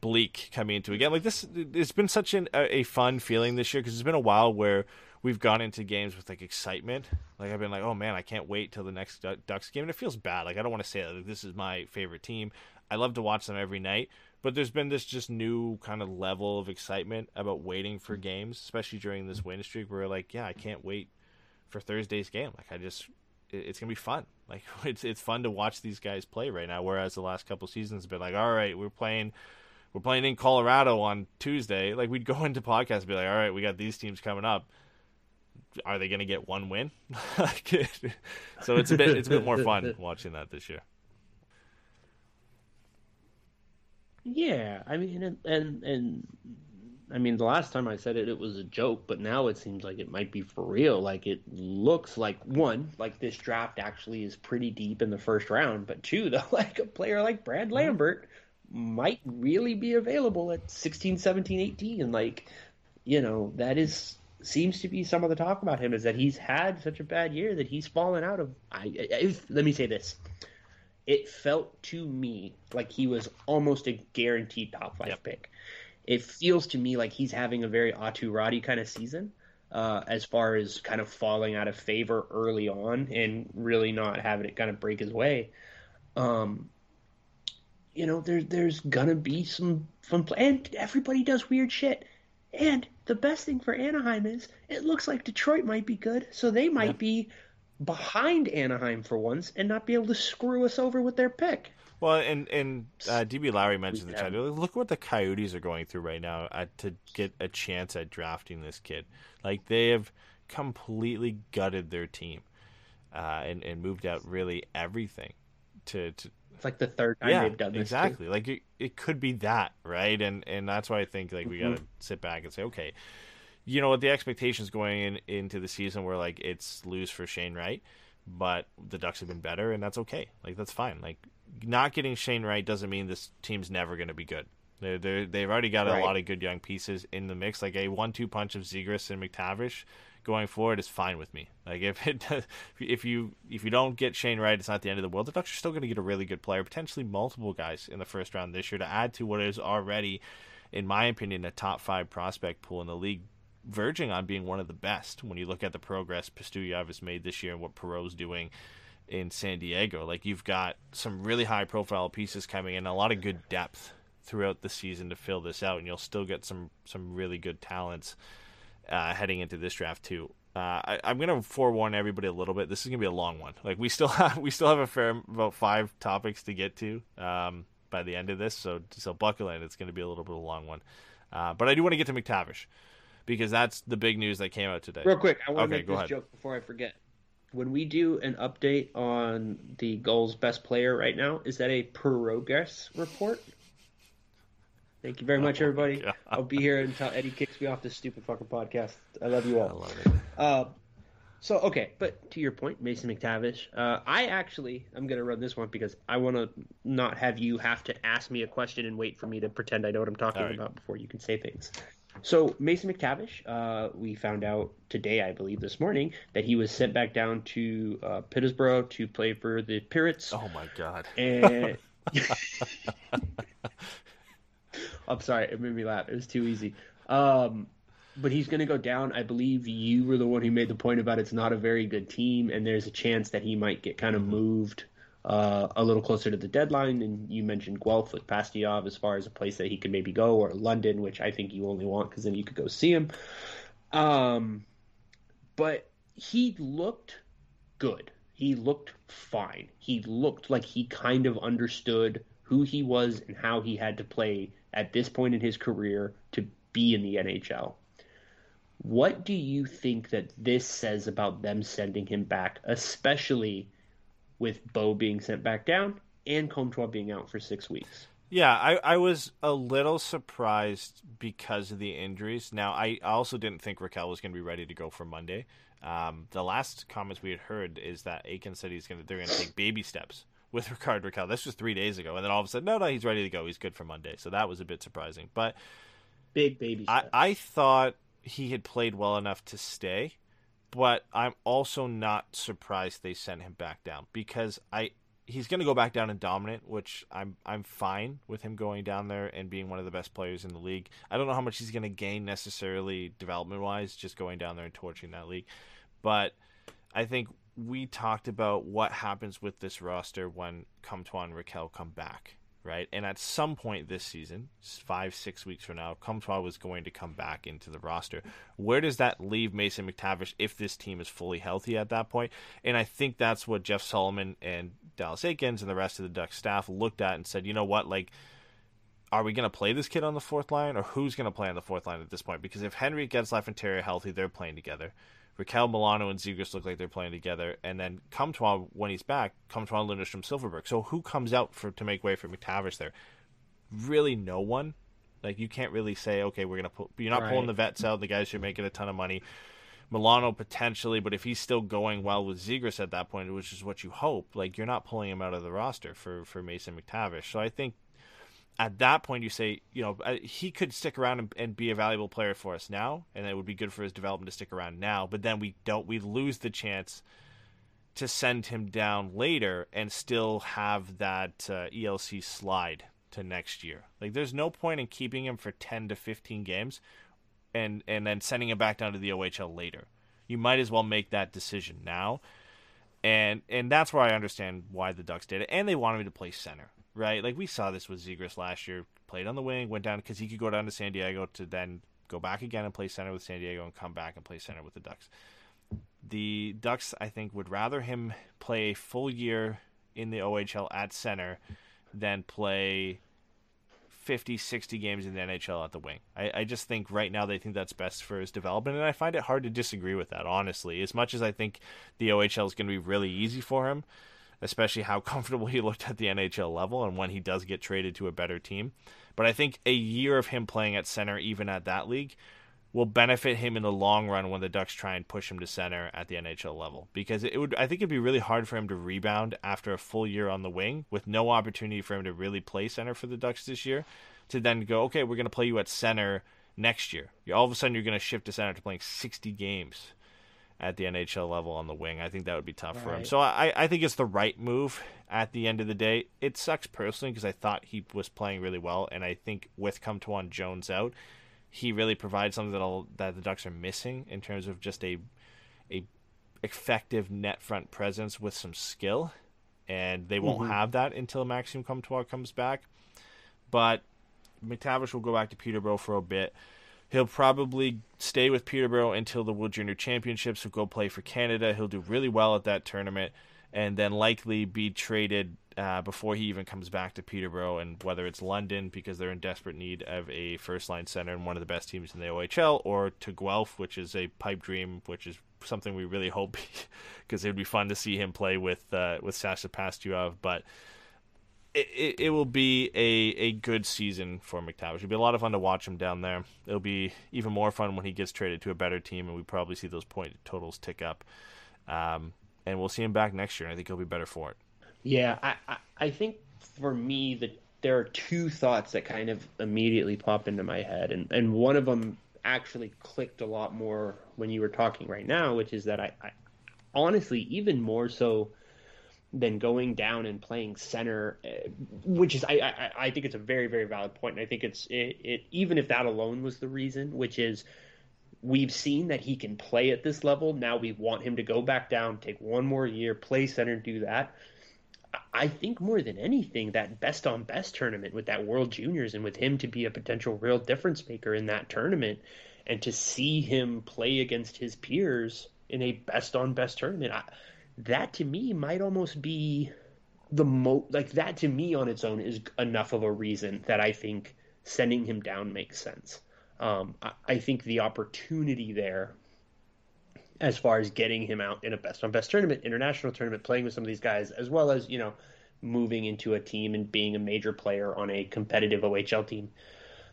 bleak coming into again. Like this, it's been such an, a, a fun feeling this year because it's been a while where we've gone into games with like excitement. Like I've been like, oh man, I can't wait till the next Du- Ducks game, and it feels bad. Like I don't want to say that like, this is my favorite team. I love to watch them every night, but there's been this just new kind of level of excitement about waiting for games, especially during this win streak. Where like, yeah, I can't wait for Thursday's game. Like I just, it's gonna be fun. Like (laughs) it's it's fun to watch these guys play right now. Whereas the last couple seasons have been like, all right, we're playing we're playing in Colorado on Tuesday. Like we'd go (laughs) into podcasts and be like, all right, we got these teams coming up. Are they going to get one win? (laughs) So it's a bit it's a bit more fun (laughs) watching that this year. Yeah, I mean, and, and and I mean, the last time I said it, it was a joke, but now it seems like it might be for real. Like it looks like one, like this draft actually is pretty deep in the first round, but two, though, like a player like Brad mm-hmm. Lambert might really be available at 16, 17, 18, and like, you know, that is seems to be some of the talk about him is that he's had such a bad year that he's fallen out of. I, if, let me say this it felt to me like he was almost a guaranteed top five Yep. pick. It feels to me like he's having a very Aatu Räty kind of season, uh, as far as kind of falling out of favor early on and really not having it kind of break his way. Um, you know, there's there's gonna be some fun play, and everybody does weird shit. And the best thing for Anaheim is it looks like Detroit might be good, so they might be behind Anaheim for once and not be able to screw us over with their pick. Well, and and uh, DB Lowry mentioned the Yeah. chat. Look what the Coyotes are going through right now at, to get a chance at drafting this kid. Like they have completely gutted their team uh, and and moved out really everything to to It's like the third time yeah, they've done this. too. exactly. Like it, it could be that, right? And and that's why I think like we got Mm-hmm. to sit back and say, okay, you know what? The expectations going in into the season were like it's lose for Shane Wright, but the Ducks have been better, and that's okay. Like that's fine. Like not getting Shane Wright doesn't mean this team's never going to be good. They're, they're, they've already got a Right. lot of good young pieces in the mix. Like a one-two punch of Zegras and McTavish going forward is fine with me. Like if it does, if you if you don't get Shane Wright, it's not the end of the world. The Ducks are still going to get a really good player, potentially multiple guys in the first round this year to add to what is already, in my opinion, a top five prospect pool in the league, verging on being one of the best. When you look at the progress Pastujov has made this year and what Perreault's doing in San Diego, like you've got some really high profile pieces coming in, a lot of good depth throughout the season to fill this out, and you'll still get some some really good talents uh, heading into this draft too. Uh, I, I'm gonna forewarn everybody a little bit. This is gonna be a long one. Like we still (laughs) have we still have a fair about five topics to get to um, by the end of this. So so buckle in. It's gonna be a little bit of a long one. Uh, but I do want to get to McTavish because that's the big news that came out today. Real quick, I want Okay, to make this ahead. joke before I forget. When we do an update on the Gulls' best player right now, is that a progress report? Thank you very much, Oh everybody. God. I'll be here until Eddie kicks me off this stupid fucking podcast. I love you all. I love it. Uh, so okay, but to your point, Mason McTavish, uh, I actually I'm gonna run this one because I want to not have you have to ask me a question and wait for me to pretend I know what I'm talking right. about before you can say things. So Mason McTavish, uh, we found out today, I believe this morning, that he was sent back down to uh, Peterborough to play for the Pirates. Oh my god. And (laughs) (laughs) (laughs) I'm sorry, it made me laugh. It was too easy. Um, but he's going to go down. I believe you were the one who made the point about it's not a very good team, and there's a chance that he might get kind of moved uh, a little closer to the deadline. And you mentioned Guelph with Pastujov as far as a place that he could maybe go, or London, which I think you only want because then you could go see him. Um, but he looked good. He looked fine. He looked like he kind of understood who he was and how he had to play at this point in his career to be in the NHL. What do you think that this says about them sending him back, especially with Bo being sent back down and Comtois being out for six weeks? Yeah, I, I was a little surprised because of the injuries. Now, I also didn't think Rakell was going to be ready to go for Monday. Um, the last comments we had heard is that Aiken said he's going to they're going to take baby steps with (laughs) Rickard Rakell. This was three days ago, and then all of a sudden, no, no, he's ready to go. He's good for Monday. So that was a bit surprising. But Big baby I. I thought he had played well enough to stay, but I'm also not surprised they sent him back down because I he's going to go back down and dominant, which I'm I'm fine with him going down there and being one of the best players in the league. I don't know how much he's going to gain necessarily development wise just going down there and torching that league, but I think we talked about what happens with this roster when Comtois and Rakell come back, right? And at some point this season, five, six weeks from now, Comtois was going to come back into the roster. Where does that leave Mason McTavish if this team is fully healthy at that point? And I think that's what Jeff Solomon and Dallas Eakins and the rest of the Ducks staff looked at and said, you know what, like, are we going to play this kid on the fourth line, or who's going to play on the fourth line at this point? Because if Henrique Getzlaf and Terry healthy, they're playing together. Rakell Milano and Zegras look like they're playing together, and then Comtois when he's back, Comtois, Lundestrom, Silfverberg. So who comes out for to make way for McTavish there? Really, no one. Like you can't really say, okay, we're gonna put. You're not Right. pulling the vets out. The guys who are making a ton of money. Milano potentially, but if he's still going well with Zegras at that point, which is what you hope, like you're not pulling him out of the roster for for Mason McTavish. So I think at that point you say, you know, uh, he could stick around and, and be a valuable player for us now, and it would be good for his development to stick around now. But then we don't, we lose the chance to send him down later and still have that uh, ELC slide to next year. Like, there's no point in keeping him for 10 to 15 games and and then sending him back down to the OHL later. You might as well make that decision now. And and that's where I understand why the Ducks did it. And they wanted me to play center, right? Like we saw this with Zegras last year. Played on the wing, went down because he could go down to San Diego to then go back again and play center with San Diego and come back and play center with the Ducks. The Ducks, I think, would rather him play a full year in the OHL at center than play 50, 60 games in the NHL at the wing. I, I just think right now they think that's best for his development, and I find it hard to disagree with that, honestly. As much as I think the OHL is going to be really easy for him, especially how (laughs) comfortable he looked at the NHL level and when he does get traded to a better team. But I think a year of him playing at center, even at that league, will benefit him in the long run when the Ducks try and push him to center at the NHL level because it would I think it'd be really hard for him to rebound after a full year on the wing with no opportunity for him to really play center for the Ducks this year to then go okay we're going to play you at center next year. All of a sudden you're going to shift to center to playing 60 games at the NHL level on the wing. I think that would be tough for him. So I, I think it's the right move at the end of the day. It sucks personally because I thought he was playing really well, and I think with Comtois Jones out, he really provides something that'll, that the Ducks are missing in terms of just a a effective net front presence with some skill, and they won't mm-hmm. have that until Maxime Comtois comes back. But McTavish will go back to Peterborough for a bit. He'll probably stay with Peterborough until the World Junior Championships. He'll go play for Canada. He'll do really well at that tournament, and then likely be traded uh, before he even comes back to Peterborough. And whether it's London because they're in desperate need of a first line center and one of the best teams in the OHL, or to Guelph, which is a pipe dream, which is something we really hope (laughs) because it would be fun to see him play with uh, with Sasha Pastujov. But it, it, will be a, a good season for McTavish. It'll be a lot of fun to watch him down there. It'll be even more fun when he gets traded to a better team, and we probably see those point totals tick up. Um, and we'll see him back next year, and I think he'll be better for it. Yeah, I, I, I think for me that there are two thoughts that kind of immediately pop into my head, and, and one of them actually clicked a lot more when you were talking right now, which is that I, I honestly even more so than going down and playing center, uh, which is I, I I think it's a very very valid point, and I think it's it, it even if that alone was the reason, which is we've seen that he can play at this level. Now we want him to go back down, take one more year, play center, do that. I think more than anything, that best on best tournament with that World Juniors and with him to be a potential real difference maker in that tournament and to see him play against his peers in a best on best tournament, I, that to me might almost be the mo like that to me on its own is enough of a reason that I think sending him down makes sense. Um, I, I think the opportunity there as far as getting him out in a best on best tournament, international tournament, playing with some of these guys, as well as, you know, moving into a team and being a major player on a competitive OHL team.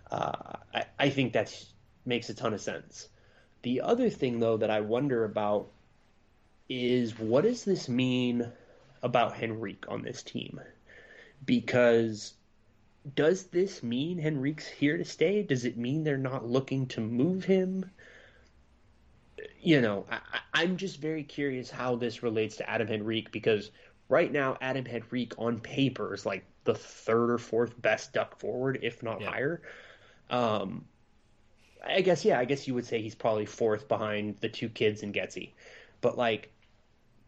Uh, I, I think that makes a ton of sense. The other thing, though, that I wonder about is what does this mean about Henrique on this team? Because does this mean Henrique's here to stay? Does it mean they're not looking to move him? you know, I, I'm just very curious how this relates to Adam Henrique because right now Adam Henrique on paper is like the third or fourth best duck forward, if not Yeah. higher. Um, I guess yeah, I guess you would say he's probably fourth behind the two kids in Getzey, but like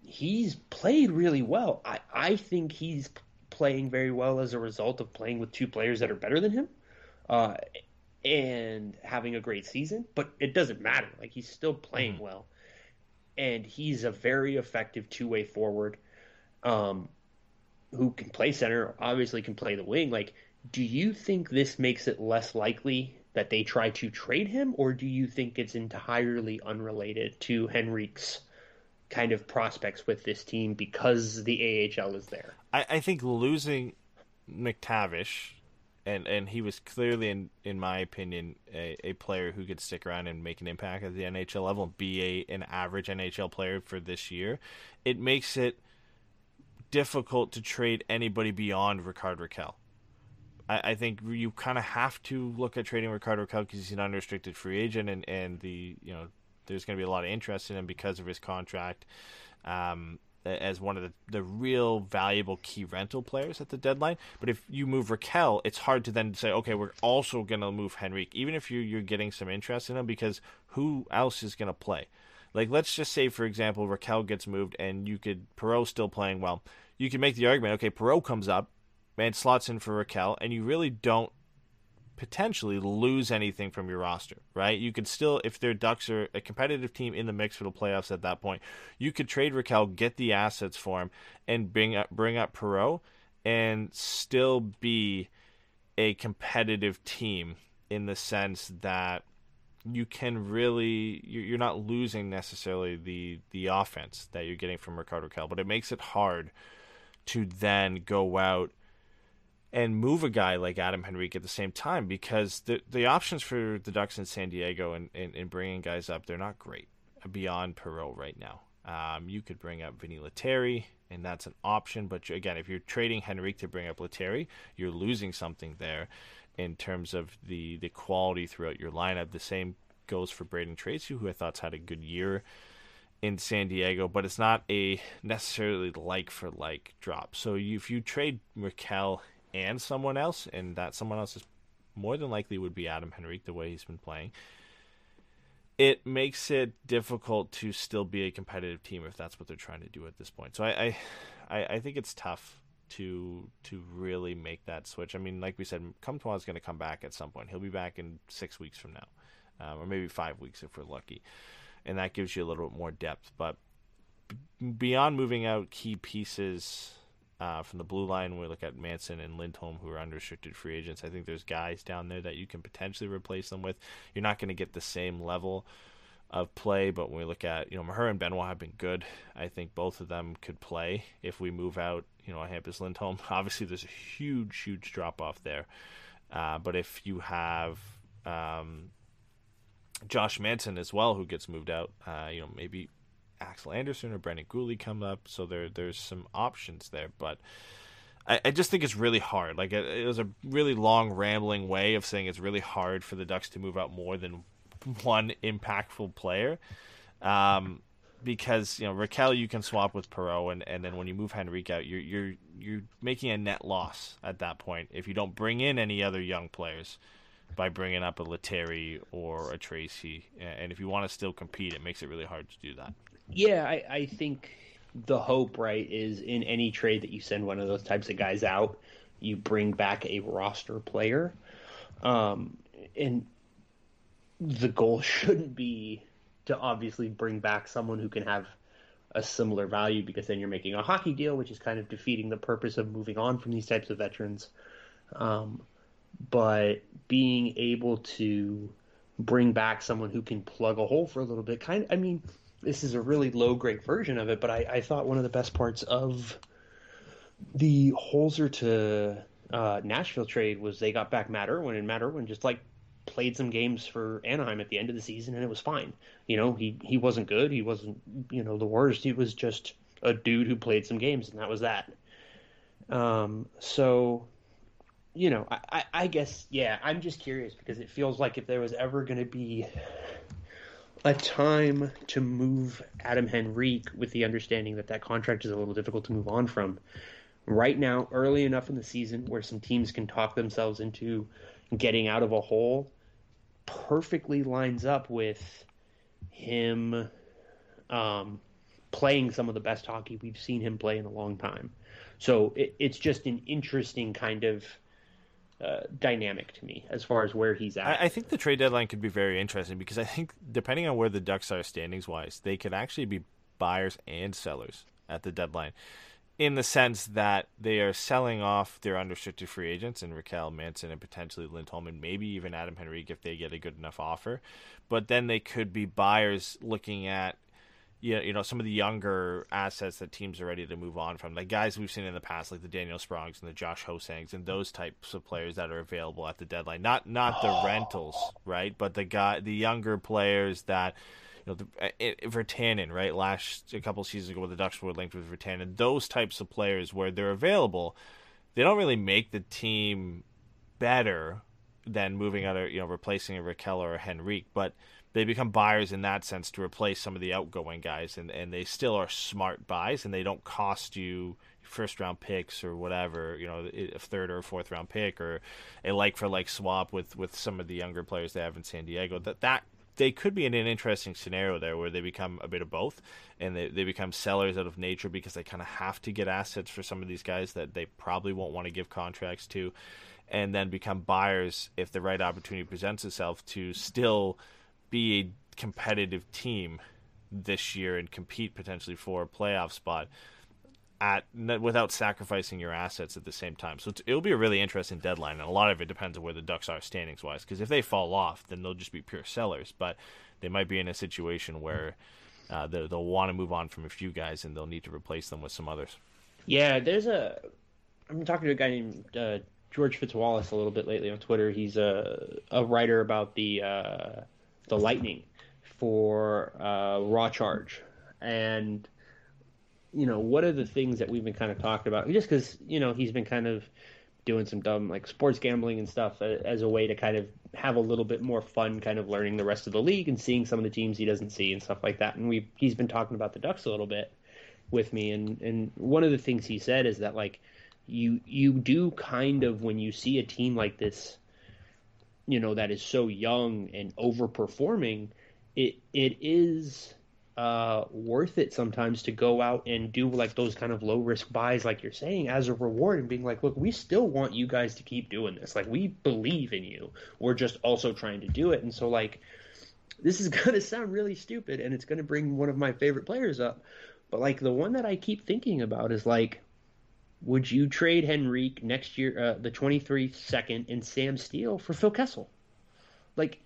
he's played really well. I I think he's playing very well as a result of playing with two players that are better than him. Uh, and having a great season, but it doesn't matter. Like he's still playing well, and he's a very effective two way forward, um, who can play center. Obviously, can play the wing. Like, do you think this makes it less likely that they try to trade him, or do you think it's entirely unrelated to Henrique's kind of prospects with this team because the AHL is there? I, I think losing McTavish, and, and he was clearly, in, in my opinion, a, a player who could stick around and make an impact at the NHL level and be a, an average NHL player for this year. It makes it difficult to trade anybody beyond Rickard Rakell. I, I think you kind of have to look at trading Ricardo Rakell because he's an unrestricted free agent, and, and the you know there's going to be a lot of interest in him because of his contract um, as one of the, the real valuable key rental players at the deadline. But if you move Rakell, it's hard to then say, okay, we're also going to move Henrique, even if you're, you're getting some interest in him, because who else is going to play? Like, let's just say, for example, Rakell gets moved and you could, Perreault still playing well. You can make the argument, okay, Perreault comes up and slots in for Rakell, and you really don't potentially lose anything from your roster, right? You could still, if their Ducks are a competitive team in the mix for the playoffs at that point, you could trade Rakell, get the assets for him, and bring up bring up Perreault, and still be a competitive team in the sense that you can really you- you're not losing necessarily the the offense that you're getting from Ricardo Rakell, but it makes it hard to then go out and move a guy like Adam Henrique at the same time because the the options for the Ducks in San Diego and, and bringing guys up they're not great beyond Perreault right now. Um, you could bring up Vinny Lettieri, and that's an option. But again, if you're trading Henrique to bring up Lettieri, you're losing something there in terms of the the quality throughout your lineup. The same goes for Brayden Tracey, who I thought's had a good year in San Diego, but it's not a necessarily like for like drop. So you, if you trade Rakell and someone else, and that someone else is more than likely would be Adam Henrique the way he's been playing, it makes it difficult to still be a competitive team if that's what they're trying to do at this point. So I, I, I think it's tough to to really make that switch. I mean, like we said, Comtois is going to come back at some point. He'll be back in six weeks from now, um, or maybe five weeks if we're lucky, and that gives you a little bit more depth. But b- beyond moving out key pieces uh, from the blue line, when we look at Manson and Lindholm, who are unrestricted free agents. I think there's guys down there that you can potentially replace them with. You're not going to get the same level of play, but when we look at, you know, Maher and Benoit have been good. I think both of them could play if we move out, you know, Hampus Lindholm. (laughs) Obviously, there's a huge, huge drop off there. Uh, but if you have um, Josh Manson as well, who gets moved out, uh, you know, maybe Axel Anderson or Brendan Guhle come up. So there, there's some options there, but. I, I just think it's really hard. Like it, it was a really long, rambling way of saying it's really hard for the Ducks to move out more than (laughs) one impactful player. Um, because you know Rakell you can swap with Perreault and, and then when you move Henrique out you're you're you're making a net loss at that point if you don't bring in any other young players by bringing up a Lettieri or a Tracey and if you want to still compete it makes it really hard to do that. Yeah, I, I think the hope right is in any trade that you send one of those types of guys out, you bring back a roster player, um, and the goal (laughs) shouldn't be to obviously bring back someone who can have a similar value because then you're making a hockey deal, which is kind of defeating the purpose of moving on from these types of veterans. Um, but being able to bring back someone who can plug a hole for a little bit, kind of, I mean, this is a really low grade version of it, but I, I thought one of the best parts of the Holzer to uh, Nashville trade was they got back Matt Irwin, and Matt Irwin just like played some games for Anaheim at the end of the season, and it was fine. You know, he he wasn't good, he wasn't you know the worst. He was just a dude who played some games, and that was that. Um, so, you know, I, I, I guess yeah, I'm just curious because it feels like if there was ever going to be a time to move Adam Henrique with the understanding that that contract is a little difficult to move on from. Right now, early enough in the season where some teams can talk themselves into getting out of a hole, perfectly lines up with him um, playing some of the best hockey we've seen him play in a long time. So it, it's just an interesting kind of uh, dynamic to me as far as where he's at. I, I, think the trade deadline could be very interesting because I think depending on where the Ducks are standings wise, they could actually be buyers and sellers at the deadline. In the sense that they are selling off their unrestricted free agents and Rakell Manson and potentially Lindholm and maybe even Adam Henrique if they get a good enough offer. But then they could be buyers looking at you know, you know some of the younger assets that teams are ready to move on from, like guys we've seen in the past, like the Daniel Sprongs and the Josh Ho-Sangs and those types of players that are available at the deadline. Not not the (sighs) rentals, right? But the guy, the younger players that you know, the, eh, eh, it, Virtanen, right? Last a couple seasons ago, the Ducks were linked with Virtanen, those types of players where they're available, they don't really make the team better than moving out, you know, replacing a Rakell or a Henrique, but they become buyers in that sense to replace some of the outgoing guys, and, and they still are smart buys, and they don't cost you first round picks or whatever, you know, a third or fourth round pick or a like for like swap with with some of the younger players they have in San Diego. That that they could be in an interesting scenario there where they become a bit of both and they, they become sellers out of nature because they kind of have to get assets for some of these guys that they probably won't want to give contracts to and then become buyers if the right opportunity presents itself to still be a competitive team this year and compete potentially for a playoff spot at without sacrificing your assets at the same time. So it'll be a really interesting deadline, and a lot of it depends on where the Ducks are standings wise. Because if they fall off, then they'll just be pure sellers. But they might be in a situation where uh, they'll, they'll want to move on from a few guys, and they'll need to replace them with some others. Yeah, there's a. I'm talking to a guy named uh, George Fitzwallace a little bit lately on Twitter. He's a a writer about the. Uh, the Lightning for uh, Raw Charge, and you know what are the things that we've been kind of talking about? Just because you know he's been kind of doing some dumb like sports gambling and stuff uh, as a way to kind of have a little bit more fun, kind of learning the rest of the league and seeing some of the teams he doesn't see and stuff like that. And we he's been talking about the Ducks a little bit with me, and and one of the things he said is that like you you do kind of when you see a team like this, you know, that is so young and overperforming, it it is uh, worth it sometimes to go out and do like those kind of low risk buys, like you're saying, as a reward and being like, look, we still want you guys to keep doing this. Like, we believe in you. We're just also trying to do it. And so, like, this is (laughs) going to sound really stupid and it's going to bring one of my favorite players up. But, like, the one that I keep thinking about is like, would you trade Henrique next year, uh, the 23 second, and Sam Steele for Phil Kessel? Like,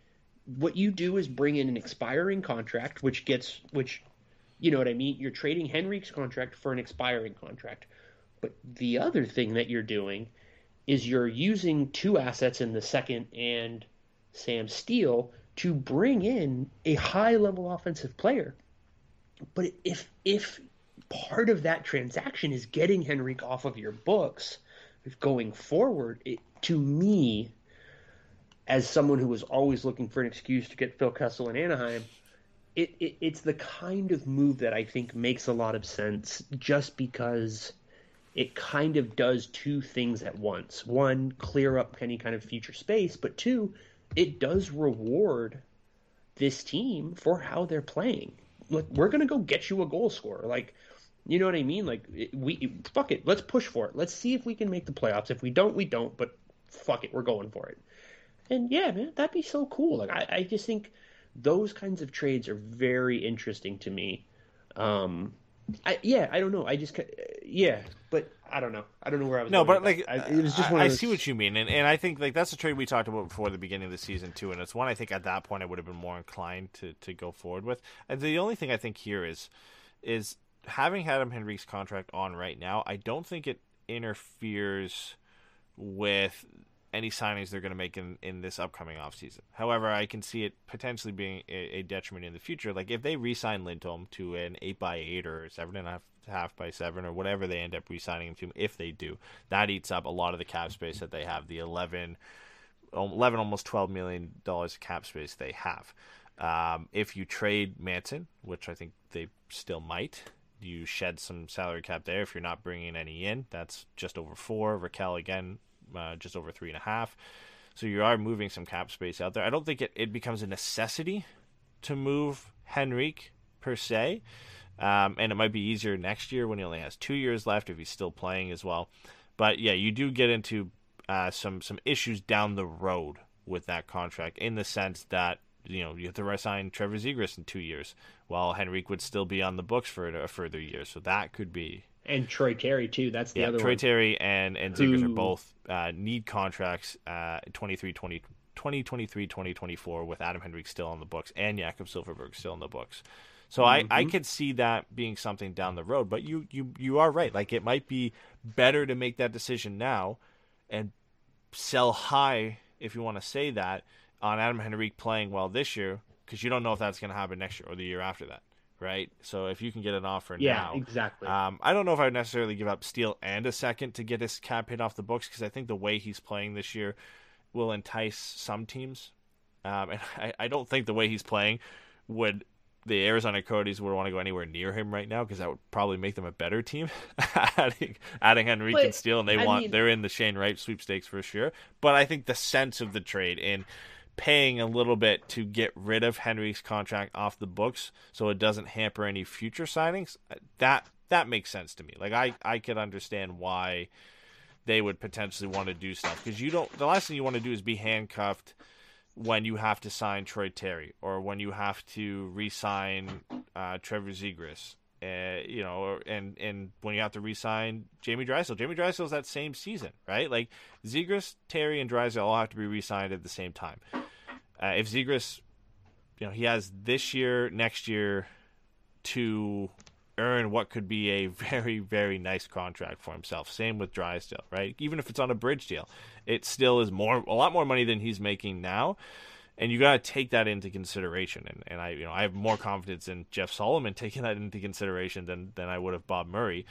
what you do is bring in an expiring contract, which gets which you know what I mean. You're trading Henrique's contract for an expiring contract. But the other thing that you're doing is you're using two assets in the second and Sam Steele to bring in a high level offensive player. But if if part of that transaction is getting Henrique off of your books going forward, it, to me, as someone who was always looking for an excuse to get Phil Kessel in Anaheim, it, it, it's the kind of move that I think makes a lot of sense just because it kind of does two things at once. One, clear up any kind of future space, but two, it does reward this team for how they're playing. Like we're gonna go get you a goal scorer. Like you know what I mean? Like we fuck it. Let's push for it. Let's see if we can make the playoffs. If we don't, we don't. But fuck it, we're going for it. And yeah, man, that'd be so cool. Like I, I just think those kinds of trades are very interesting to me. Um, I, yeah, I don't know. I just yeah, but I don't know. I don't know where I was. No, but like I, it was just I, one I those... see what you mean, and and I think like that's a trade we talked about before the beginning of the season too, and it's one I think at that point I would have been more inclined to to go forward with. And the only thing I think here is is having Adam Henrique's contract on right now. I don't think it interferes with any signings they're going to make in, in this upcoming offseason. However, I can see it potentially being a, a, detriment in the future. Like if they re-sign Lindholm to an eight by eight or seven and a half, half by seven or whatever they end up re-signing him to, if they do, that eats up a lot of the cap space that they have. The 11, 11 almost twelve million dollars cap space they have. Um, if you trade Manson, which I think they still might, you shed some salary cap there. If you're not bringing any in, that's just over four. Rakell again uh, just over three and a half. So you are moving some cap space out there. I don't think it, it becomes a necessity to move Henrique per se. Um, and it might be easier next year when he only has two years left if he's still playing as well. But yeah, you do get into uh, some some issues down the road with that contract in the sense that you know you have to resign Trevor Zegras in two years, while Henrique would still be on the books for a further year. So that could be and Troy Terry too. That's the yeah, other Troy one. Terry and and Zegras are both uh, need contracts uh, 23, 20, 2023, 2024 with Adam Henrique still on the books and Jakob Silfverberg still on the books. So mm-hmm. I, I could see that being something down the road. But you, you you are right. Like it might be better to make that decision now and sell high, if you want to say that, on Adam Henrique playing well this year because you don't know if that's going to happen next year or the year after that right? So if you can get an offer yeah, now, exactly. Um, I don't know if I would necessarily give up Steele and a second to get his cap hit off the books because I think the way he's playing this year will entice some teams, um, and (laughs) I, I, don't think the way he's playing would the Arizona Coyotes would want to go anywhere near him right now because that would probably make them a better team. (laughs) adding adding Henrique but, and Steele, and they I want mean, they're in the Shane Wright sweepstakes for sure. But I think the sense of the trade in paying a little bit to get rid of Henry's contract off the books so it doesn't hamper any future signings. That that makes sense to me. Like I I could understand why they would potentially want to do stuff because you don't. The last thing you want to do is be handcuffed when you have to sign Troy Terry or when you have to re-sign uh, Trevor Zegras. Uh, you know, and and when you have to re-sign Jamie Drysdale, Jamie Drysdale's that same season, right? Like Zegras, Terry, and Drysdale all have to be re-signed at the same time. Uh, if Zegras, you know, he has this year, next year to earn what could be a (laughs) very, very nice contract for himself. Same with Drysdale, right? Even if it's on a bridge deal, it still is more, a lot more money than he's making now. And you got to take that into consideration. And, and I, you know, I have more confidence in Jeff Solomon (laughs) taking that into consideration than, than I would have Bob Murray.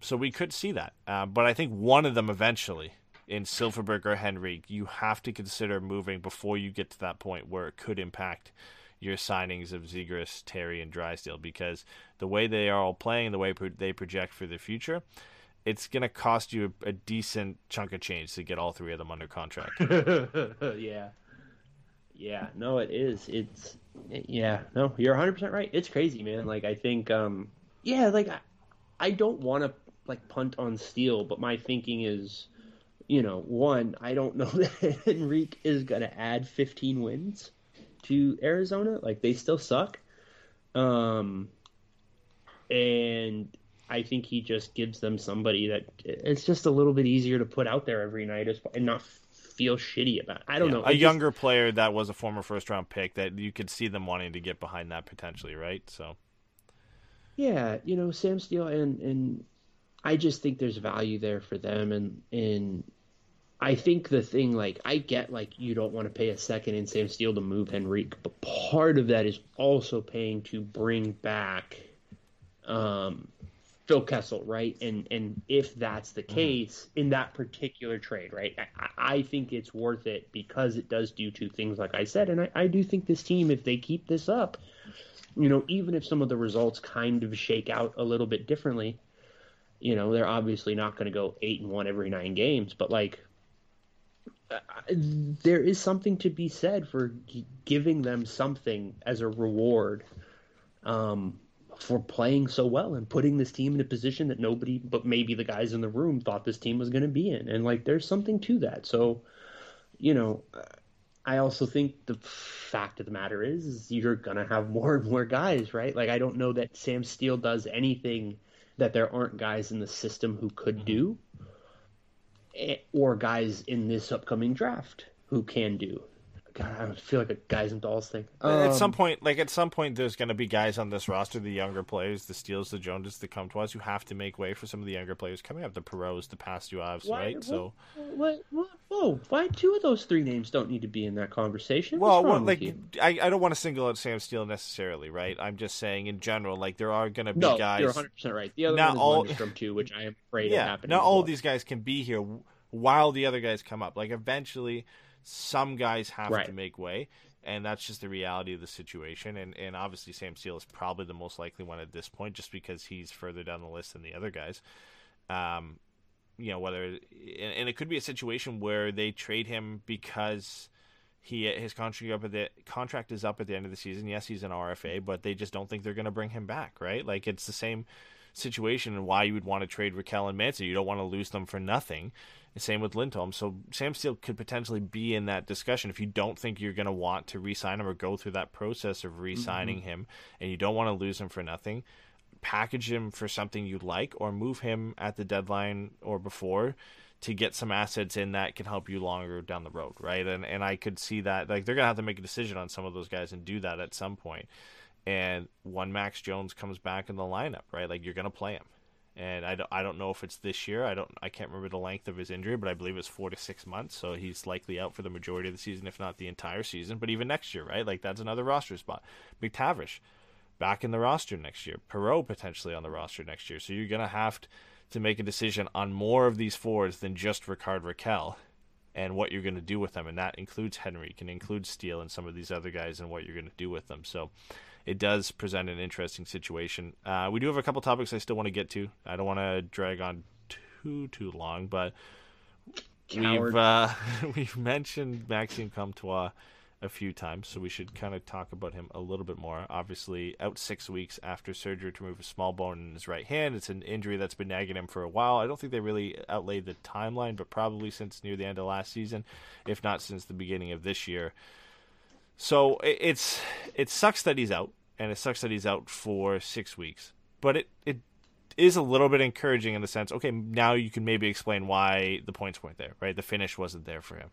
So we could see that. Uh, but I think one of them eventually in Silfverberg or Henrique, you have to consider moving before you get to that point where it could impact your signings of Zegras, Terry, and Drysdale because the way they are all playing, the way pro- they project for the future, it's going to cost you a, a, decent chunk of change to get all three of them under contract. (laughs) yeah. Yeah, no, it is. It's yeah, no, you're 100% right. It's crazy, man. Like I think um yeah, like I, I don't want to like punt on Steele, but my thinking is you know, one, I don't know (laughs) that Henrique is to add 15 wins to Arizona. Like they still suck. Um, and I think he just gives them somebody that it's just a little bit easier to put out there every night and not feel shitty about. It. I don't yeah, know. A younger player that was a former first round pick that you could see them wanting to get behind that potentially, right? So. Yeah, you know Sam Steele and and I just think there's value there for them and and I think the thing, like, I get, like, you don't want to pay a second in Sam Steele to move Henrique, but part of that is also paying to bring back um, Phil Kessel, right? And and if that's the mm-hmm. case in that particular trade, right, I, I, think it's worth it because it does do two things, like I said, and I, I do think this team, if they keep this up, you know, even if some of the results kind of shake out a little bit differently, you know, they're obviously not going to go eight and one every nine games, but like there is something to be said for giving them something as a reward um, for playing so well and putting this team in a position that nobody but maybe the guys in the room thought this team was going to be in. And like, there's something to that. So, you know, I also think the fact of the matter is, is you're going to have more and more guys, right? Like, I don't know that Sam Steele does anything that there aren't guys in the system who could do. Eh, or guys in this upcoming draft who can do. God, I feel like a guys and dolls thing. Um, at some point, like at some point, there's going to be guys on this roster, the younger players, the Steeles, the Joneses, the Comtois, who have to make way for some of the younger players coming up, the Perreaults, the Pastujovs, right? What, so, what, what, whoa, why two of those three names don't need to be in that conversation? Well, well like I, I don't want to single out Sam Steele necessarily, right? I'm just saying in general, like there are going to be no, guys. You're 100 percent right. The other not one is all, Lundestrom too, which I am afraid yeah, of happening. Not all well. these guys can be here while the other guys come up. Like eventually, some guys have right. to make way, and that's just the reality of the situation. And and obviously, Sam Steele is probably the most likely one at this point, just because he's further down the list than the other guys. Um, you know whether and, and it could be a situation where they trade him because he his contract up at the contract is up at the end of the season. Yes, he's an RFA, but they just don't think they're going to bring him back, right? Like it's the same situation and why you would want to trade Rakell and Manson. You don't want to lose them for nothing. Same with Lindholm. So Sam Steele could potentially be in that discussion if you don't think you're going to want to re-sign him or go through that process of re-signing mm-hmm. him, and you don't want to lose him for nothing. Package him for something you like, or move him at the deadline or before to get some assets in that can help you longer down the road, right? And and I could see that like they're gonna have to make a decision on some of those guys and do that at some point. And when Max Jones comes back in the lineup, right? Like you're gonna play him and I don't, I don't know if it's this year. I don't I can't remember the length of his injury, but I believe it's four to six months. So he's likely out for the majority of the season, if not the entire season. But even next year, right? Like that's another roster spot. McTavish back in the roster next year. Perreault potentially on the roster next year. So you're gonna have to make a decision on more of these forwards than just Rickard Rakell and what you're going to do with them. And that includes Henry, can include Steele and some of these other guys and what you're going to do with them. So it does present an interesting situation. Uh, we do have a couple topics I still want to get to. I don't want to drag on too too long, but Coward. we've uh, (laughs) we've mentioned Maxime Comtois a few times, so we should kind of talk about him a little bit more. Obviously, out six weeks after surgery to remove a small bone in his right hand. It's an injury that's been nagging him for a while. I don't think they really outlaid the timeline, but probably since near the end of last season, if not since the beginning of this year. So it's it sucks that he's out, and it sucks that he's out for six weeks. But it it is a little bit encouraging in the sense, okay, now you can maybe explain why the points weren't there, right? The finish wasn't there for him.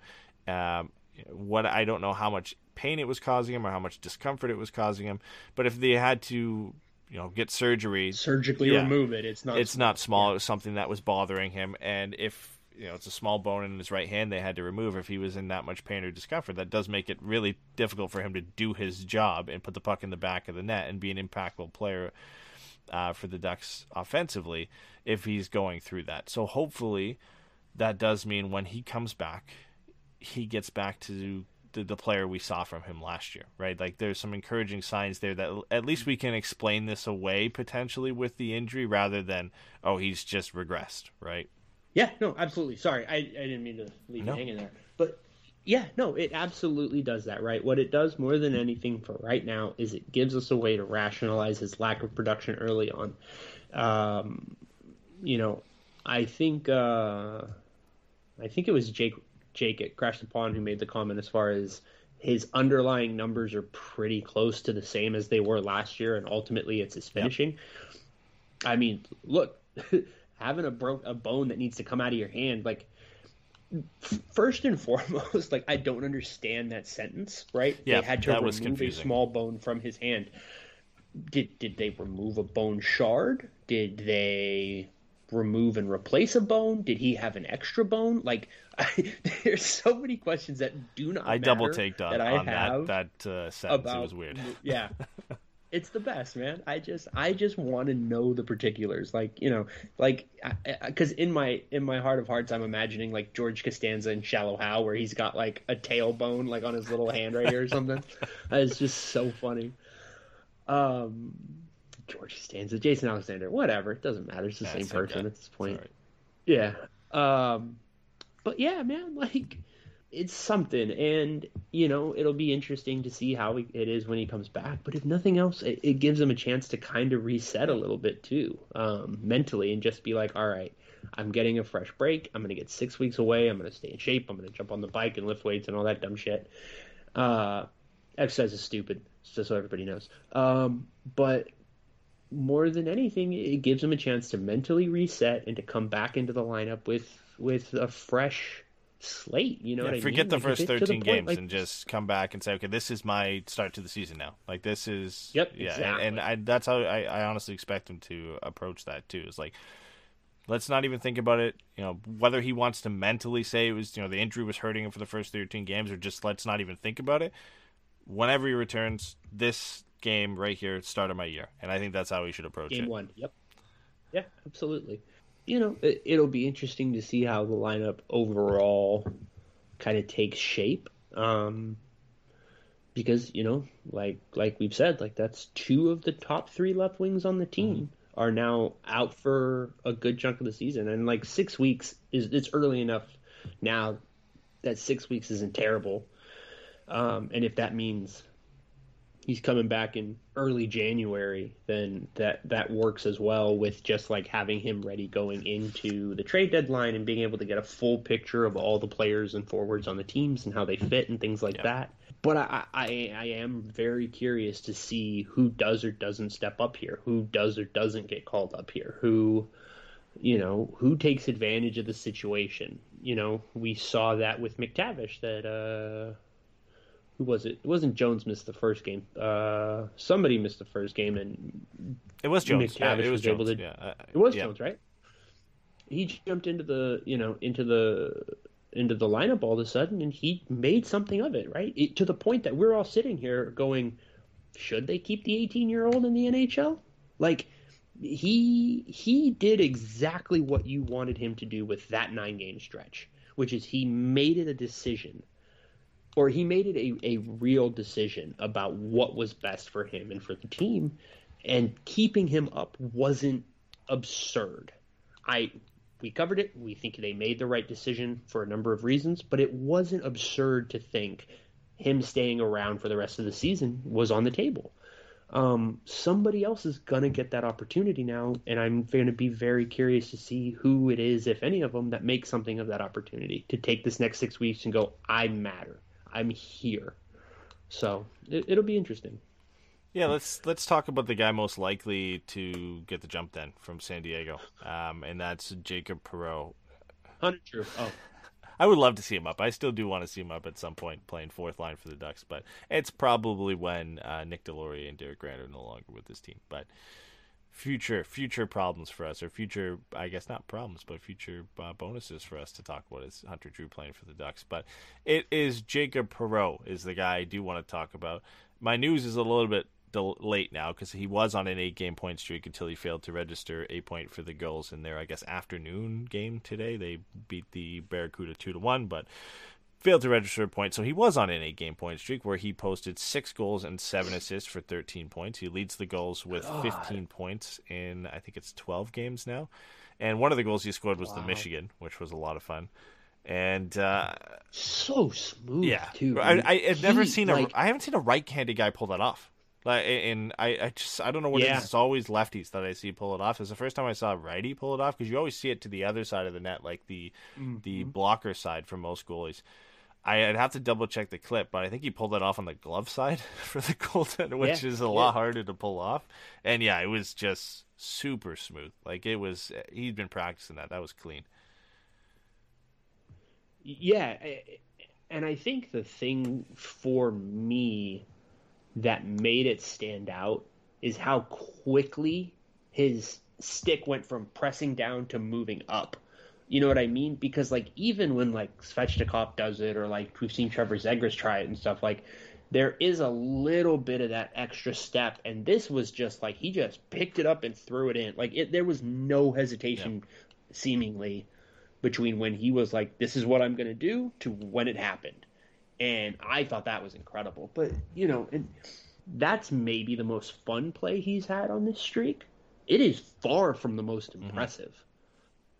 Um, what I don't know how much pain it was causing him or how much discomfort it was causing him, but if they had to, you know, get surgery, surgically yeah, remove it, it's not. It's small. not small. Yeah. It was something that was bothering him, and if you know it's a small bone in his right hand they had to remove if he was in that much pain or discomfort that does make it really difficult for him to do his job and put the puck in the back of the net and be an impactful player uh, for the ducks offensively if he's going through that so hopefully that does mean when he comes back, he gets back to the, the player we saw from him last year, right? Like there's some encouraging signs there that at least we can explain this away potentially with the injury rather than oh he's just regressed, right? Yeah, no, absolutely. Sorry, I, I didn't mean to leave No. you hanging there, but yeah, no, it absolutely does that, right? What it does more than anything for right now is it gives us a way to rationalize his lack of production early on. Um, you know, I think uh, I think it was Jake Jake at Crash the Pond who made the comment as far as his underlying numbers are pretty close to the same as they were last year, and ultimately it's his finishing. I mean, look, (laughs) having a broke a bone that needs to come out of your hand, like f- first and (laughs) foremost, like I don't understand that sentence, right? Yeah, they had to that remove a small bone from his hand. Did did they remove a bone shard? Did they remove and replace a bone? Did he have an extra bone? Like, I, (laughs) there's so many questions that do not. I double matter taked on, that I on have that that uh, sentence. about it was weird. Yeah. (laughs) It's the best, man. I just, I just want to know the particulars, like you know, like because in my in my heart of hearts, I'm imagining like George Costanza in Shallow Hal, where he's got like a tailbone like on his little hand right here or something. (laughs) it's just so funny. Um, George Costanza, Jason Alexander, whatever, it doesn't matter. It's the Yeah, same person guy. at this point. Yeah. Um but yeah, man, (laughs) like it's something and you know, it'll be interesting to see how it is when he comes back, but if nothing else, it, it gives him a chance to kind of reset a little bit too, um mentally and just be like, all right, I'm getting a fresh break. I'm going to get 6 weeks away. I'm going to stay in shape. I'm going to jump on the bike and lift weights and all that dumb shit. Uh exercise is stupid, just so everybody knows. Um but more than anything, it gives him a chance to mentally reset and to come back into the lineup with with a fresh slate. You know Yeah, what I forget mean? the Like, first to the 13 point, games like- and just come back and say, okay, this is my start to the season now. Like this is Yep, yeah, and- exactly. and, I, that's how I, I honestly expect him to approach that too. It's like let's not even think about it. You know, whether he wants to mentally say it was you know the injury was hurting him for the first 13 games, or just let's not even think about it. Whenever he returns, this game right here, start of my year, and I think that's how he should approach game it. one. Yep. Yeah, absolutely. You know, it, it'll be interesting to see how the lineup overall kind of takes shape. Um, because you know, like like we've said, like that's two of the top three left wings on the team are now out for a good chunk of the season, and like six weeks is it's early enough now that six weeks isn't terrible. Um, and if that means he's coming back in early January, then that that works as well with just like having him ready going into the trade deadline and being able to get a full picture of all the players and forwards on the teams and how they fit and things like that. But I, I I am very curious to see who does or doesn't step up here, who does or doesn't get called up here, who you know who takes advantage of the situation. You know, we saw that with McTavish that uh who was it? It wasn't Jones missed the first game. Uh, somebody missed the first game, and It was Jones. Yeah, it was, was Jones. able to- yeah, uh, it was yeah. Jones, right? He jumped into the you know into the into the lineup all of a sudden, and he made something of it, right? It, to the point that we're all sitting here going, should they keep the 18 year old in the NHL? Like he he did exactly what you wanted him to do with that nine game stretch, which is he made it a decision or he made it a, a real decision about what was best for him and for the team and keeping him up wasn't absurd. I we covered it. We think they made the right decision for a number of reasons but it wasn't absurd to think him staying around for the rest of the season was on the table. Um, somebody else is going to get that opportunity now, and I'm going to be very curious to see who it is, if any of them, that makes something of that opportunity to take this next six weeks and go, I matter. I'm here. So it, it'll be interesting. Yeah, let's let's talk about the guy most likely to get the jump then from San Diego, um, and that's Jacob. Hunter Drew. Oh, (laughs) I would love to see him up. I still do want to see him up at some point playing fourth line for the Ducks, but it's probably when uh, Nick Deslauriers and Derek Grant are no longer with this team. But future future problems for us, or future I guess not problems, but future uh, bonuses for us to talk about is Hunter Drew playing for the Ducks. But it is Jacob Perreault is the guy I do want to talk about. My news is a little bit del- late now because he was on an eight game point streak until he failed to register a point for the Gulls in their I guess afternoon game today. They beat the Barracuda two to one, but failed to register a point. So he was on an eight game point streak where he posted six goals and seven assists for 13 points. He leads the Gulls with 15 points in, I think it's 12 games now. And one of the goals he scored was the Michigan, which was a lot of fun. And uh, So smooth, yeah, too. I, I, have never seen a like, I haven't seen a right-handed guy pull that off. Like, and I, I just I don't know what it Yeah. is. It's always lefties that I see pull it off. It's the first time I saw a righty pull it off because you always see it to the other side of the net, like the Mm-hmm. the blocker side for most goalies. I, I'd have to double check the clip, but I think he pulled it off on the glove side (laughs) for the goaltender, which Yeah, is a lot harder to pull off. And yeah, it was just super smooth. Like it was, he'd been practicing that. That was clean. Yeah, and I think the thing for me that made it stand out is how quickly his stick went from pressing down to moving up. You know what I mean? Because like even when like Svechnikov does it, or like we've seen Trevor Zegras try it and stuff, like there is a little bit of that extra step, and this was just like he just picked it up and threw it in. Like it, there was no hesitation, seemingly, between when he was like, "This is what I'm going to do," to when it happened, and I thought that was incredible. But you know, and that's maybe the most fun play he's had on this streak. It is far from the most mm-hmm. impressive.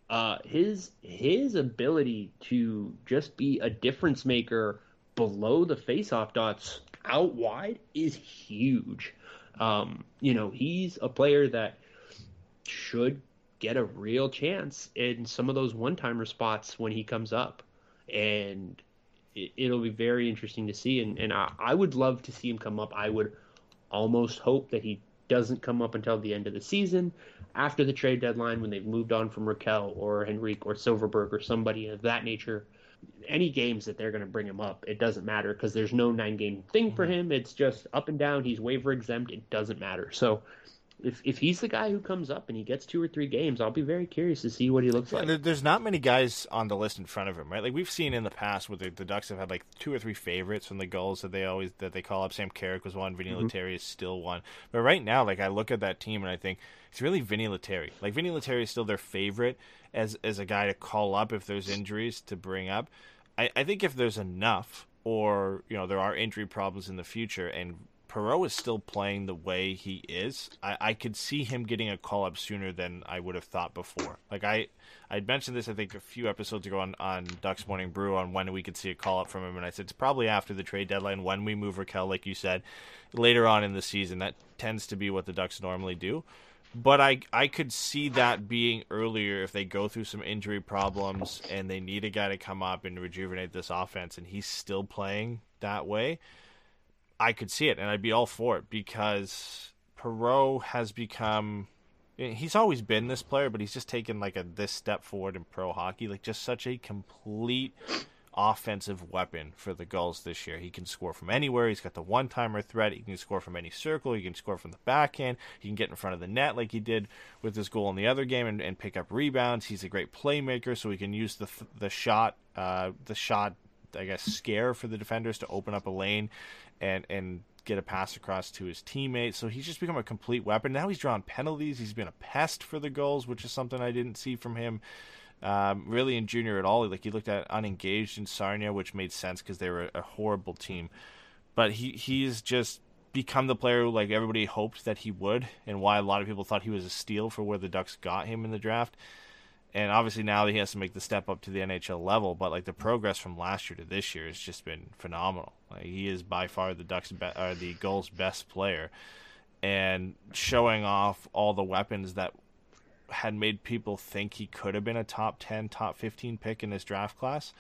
Uh, his his ability to just be a difference maker below the faceoff dots out wide is huge. Um, you know, he's a player that should get a real chance in some of those one-timer spots when he comes up, and it, it'll be very interesting to see. And, and I, I would love to see him come up. I would almost hope that he doesn't come up until the end of the season after the trade deadline when they've moved on from Rakell or Henrique or Silfverberg or somebody of that nature. Any games that they're going to bring him up, it doesn't matter because there's no nine game thing for mm-hmm. him. It's just up and down. He's waiver exempt. It doesn't matter. So if if he's the guy who comes up and he gets two or three games, I'll be very curious to see what he looks like. There's not many guys on the list in front of him, right? Like we've seen in the past where the, the Ducks have had like two or three favorites from the Gulls that they always that they call up. Sam Carrick was one, Vinny mm-hmm. Lettieri is still one. But right now, like I look at that team and I think it's really Vinny Lettieri. Like Vinny Lettieri is still their favorite as as a guy to call up if there's injuries to bring up. I, I think if there's enough, or you know there are injury problems in the future, and Perreault is still playing the way he is, I, I could see him getting a call up sooner than I would have thought before. Like I, I mentioned this I think a few episodes ago on, on Ducks Morning Brew on when we could see a call up from him, and I said it's probably after the trade deadline when we move Rakell, like you said, later on in the season. That tends to be what the Ducks normally do. But I I could see that being earlier if they go through some injury problems and they need a guy to come up and rejuvenate this offense, and he's still playing that way. I could see it, and I'd be all for it because Perreault has become. He's always been this player, but he's just taken like a this step forward in pro hockey, like just such a complete offensive weapon for the Gulls this year. He can score from anywhere. He's got the one timer threat. He can score from any circle. He can score from the backhand. He can get in front of the net like he did with his goal in the other game and, and pick up rebounds. He's a great playmaker, so he can use the the shot uh, the shot I guess scare for the defenders to open up a lane and and get a pass across to his teammates. So he's just become a complete weapon. Now he's drawn penalties. He's been a pest for the Gulls, which is something I didn't see from him um, really in junior at all. Like he looked at unengaged in Sarnia, which made sense because they were a horrible team. But he he's just become the player like everybody hoped that he would, and why a lot of people thought he was a steal for where the Ducks got him in the draft. And obviously now that he has to make the step up to the NHL level, but like the progress from last year to this year has just been phenomenal. Like he is by far the Ducks be- or the Gulls best player, and showing off all the weapons that had made people think he could have been a top 10, top 15 pick in this draft class.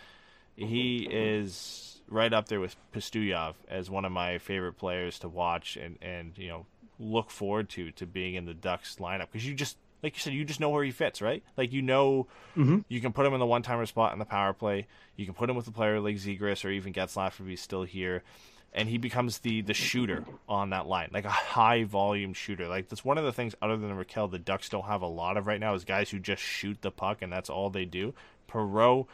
He is right up there with Pastujov as one of my favorite players to watch and, and you know, look forward to to being in the Ducks lineup because you just like you said, you just know where he fits, right? Like you know, mm-hmm. you can put him in the one-timer spot in the power play. You can put him with a player like Zegras or even Getzlaf if he's still here, and he becomes the the shooter on that line, like a high volume shooter. Like that's one of the things other than Rakell, the Ducks don't have a lot of right now is guys who just shoot the puck and that's all they do. Perreault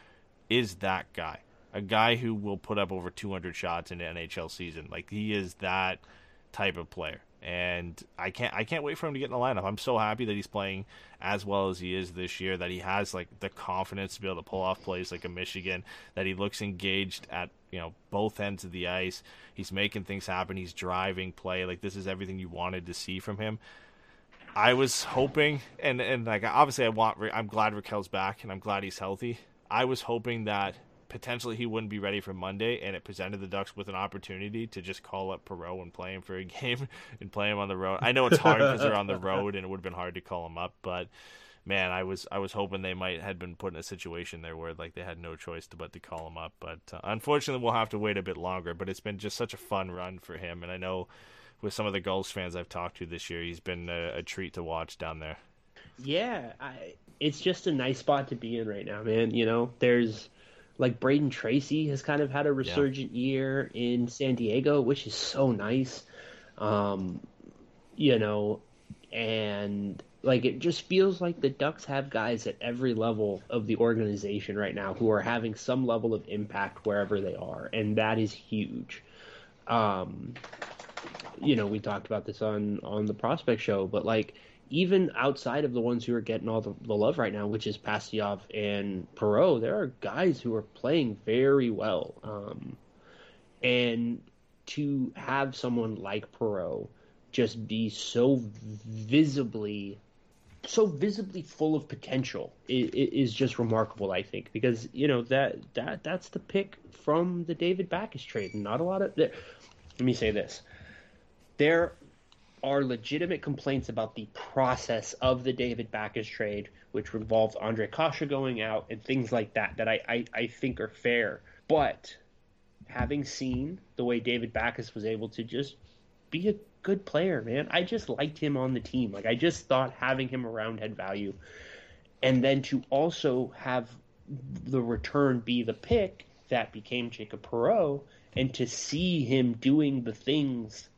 is that guy, a guy who will put up over 200 shots in an NHL season. Like he is that type of player, and I can't I can't wait for him to get in the lineup. I'm so happy that he's playing as well as he is this year. That he has like the confidence to be able to pull off plays like a Michigan. That he looks engaged at you know both ends of the ice. He's making things happen. He's driving play. Like this is everything you wanted to see from him. I was hoping, and and like obviously I want I'm glad Rakell's back and I'm glad he's healthy. I was hoping that potentially he wouldn't be ready for Monday, and it presented the Ducks with an opportunity to just call up Perreault and play him for a (laughs) game and play him on the road. I know it's hard because they're on the road, and it would have been hard to call him up, but man, I was I was hoping they might had been put in a situation there where like they had no choice to, but to call him up. But uh, unfortunately, we'll have to wait a bit longer. But it's been just such a fun run for him, and I know with some of the Gulls fans I've talked to this year, he's been a, a treat to watch down there. Yeah, I, it's just a nice spot to be in right now, man. You know, there's like Brayden Tracey has kind of had a resurgent yeah. year in San Diego, which is so nice. Um, you know, and like it just feels like the Ducks have guys at every level of the organization right now who are having some level of impact wherever they are, and that is huge. Um, you know, we talked about this on on the prospect show, but like even outside of the ones who are getting all the, the love right now, which is Pastujov and Perreault, there are guys who are playing very well. Um, and to have someone like Perreault just be so visibly so visibly full of potential is, is just remarkable i think. Because you know that that that's the pick from the david Backes trade. Not a lot of there, let me say this. There are legitimate complaints about the process of the David Backes trade, which involves Ondrej Kase going out and things like that, that I, I, I think are fair. But having seen the way David Backes was able to just be a good player, man, I just liked him on the team. Like, I just thought having him around had value. And then to also have the return be the pick that became Jacob Perreault, and to see him doing the things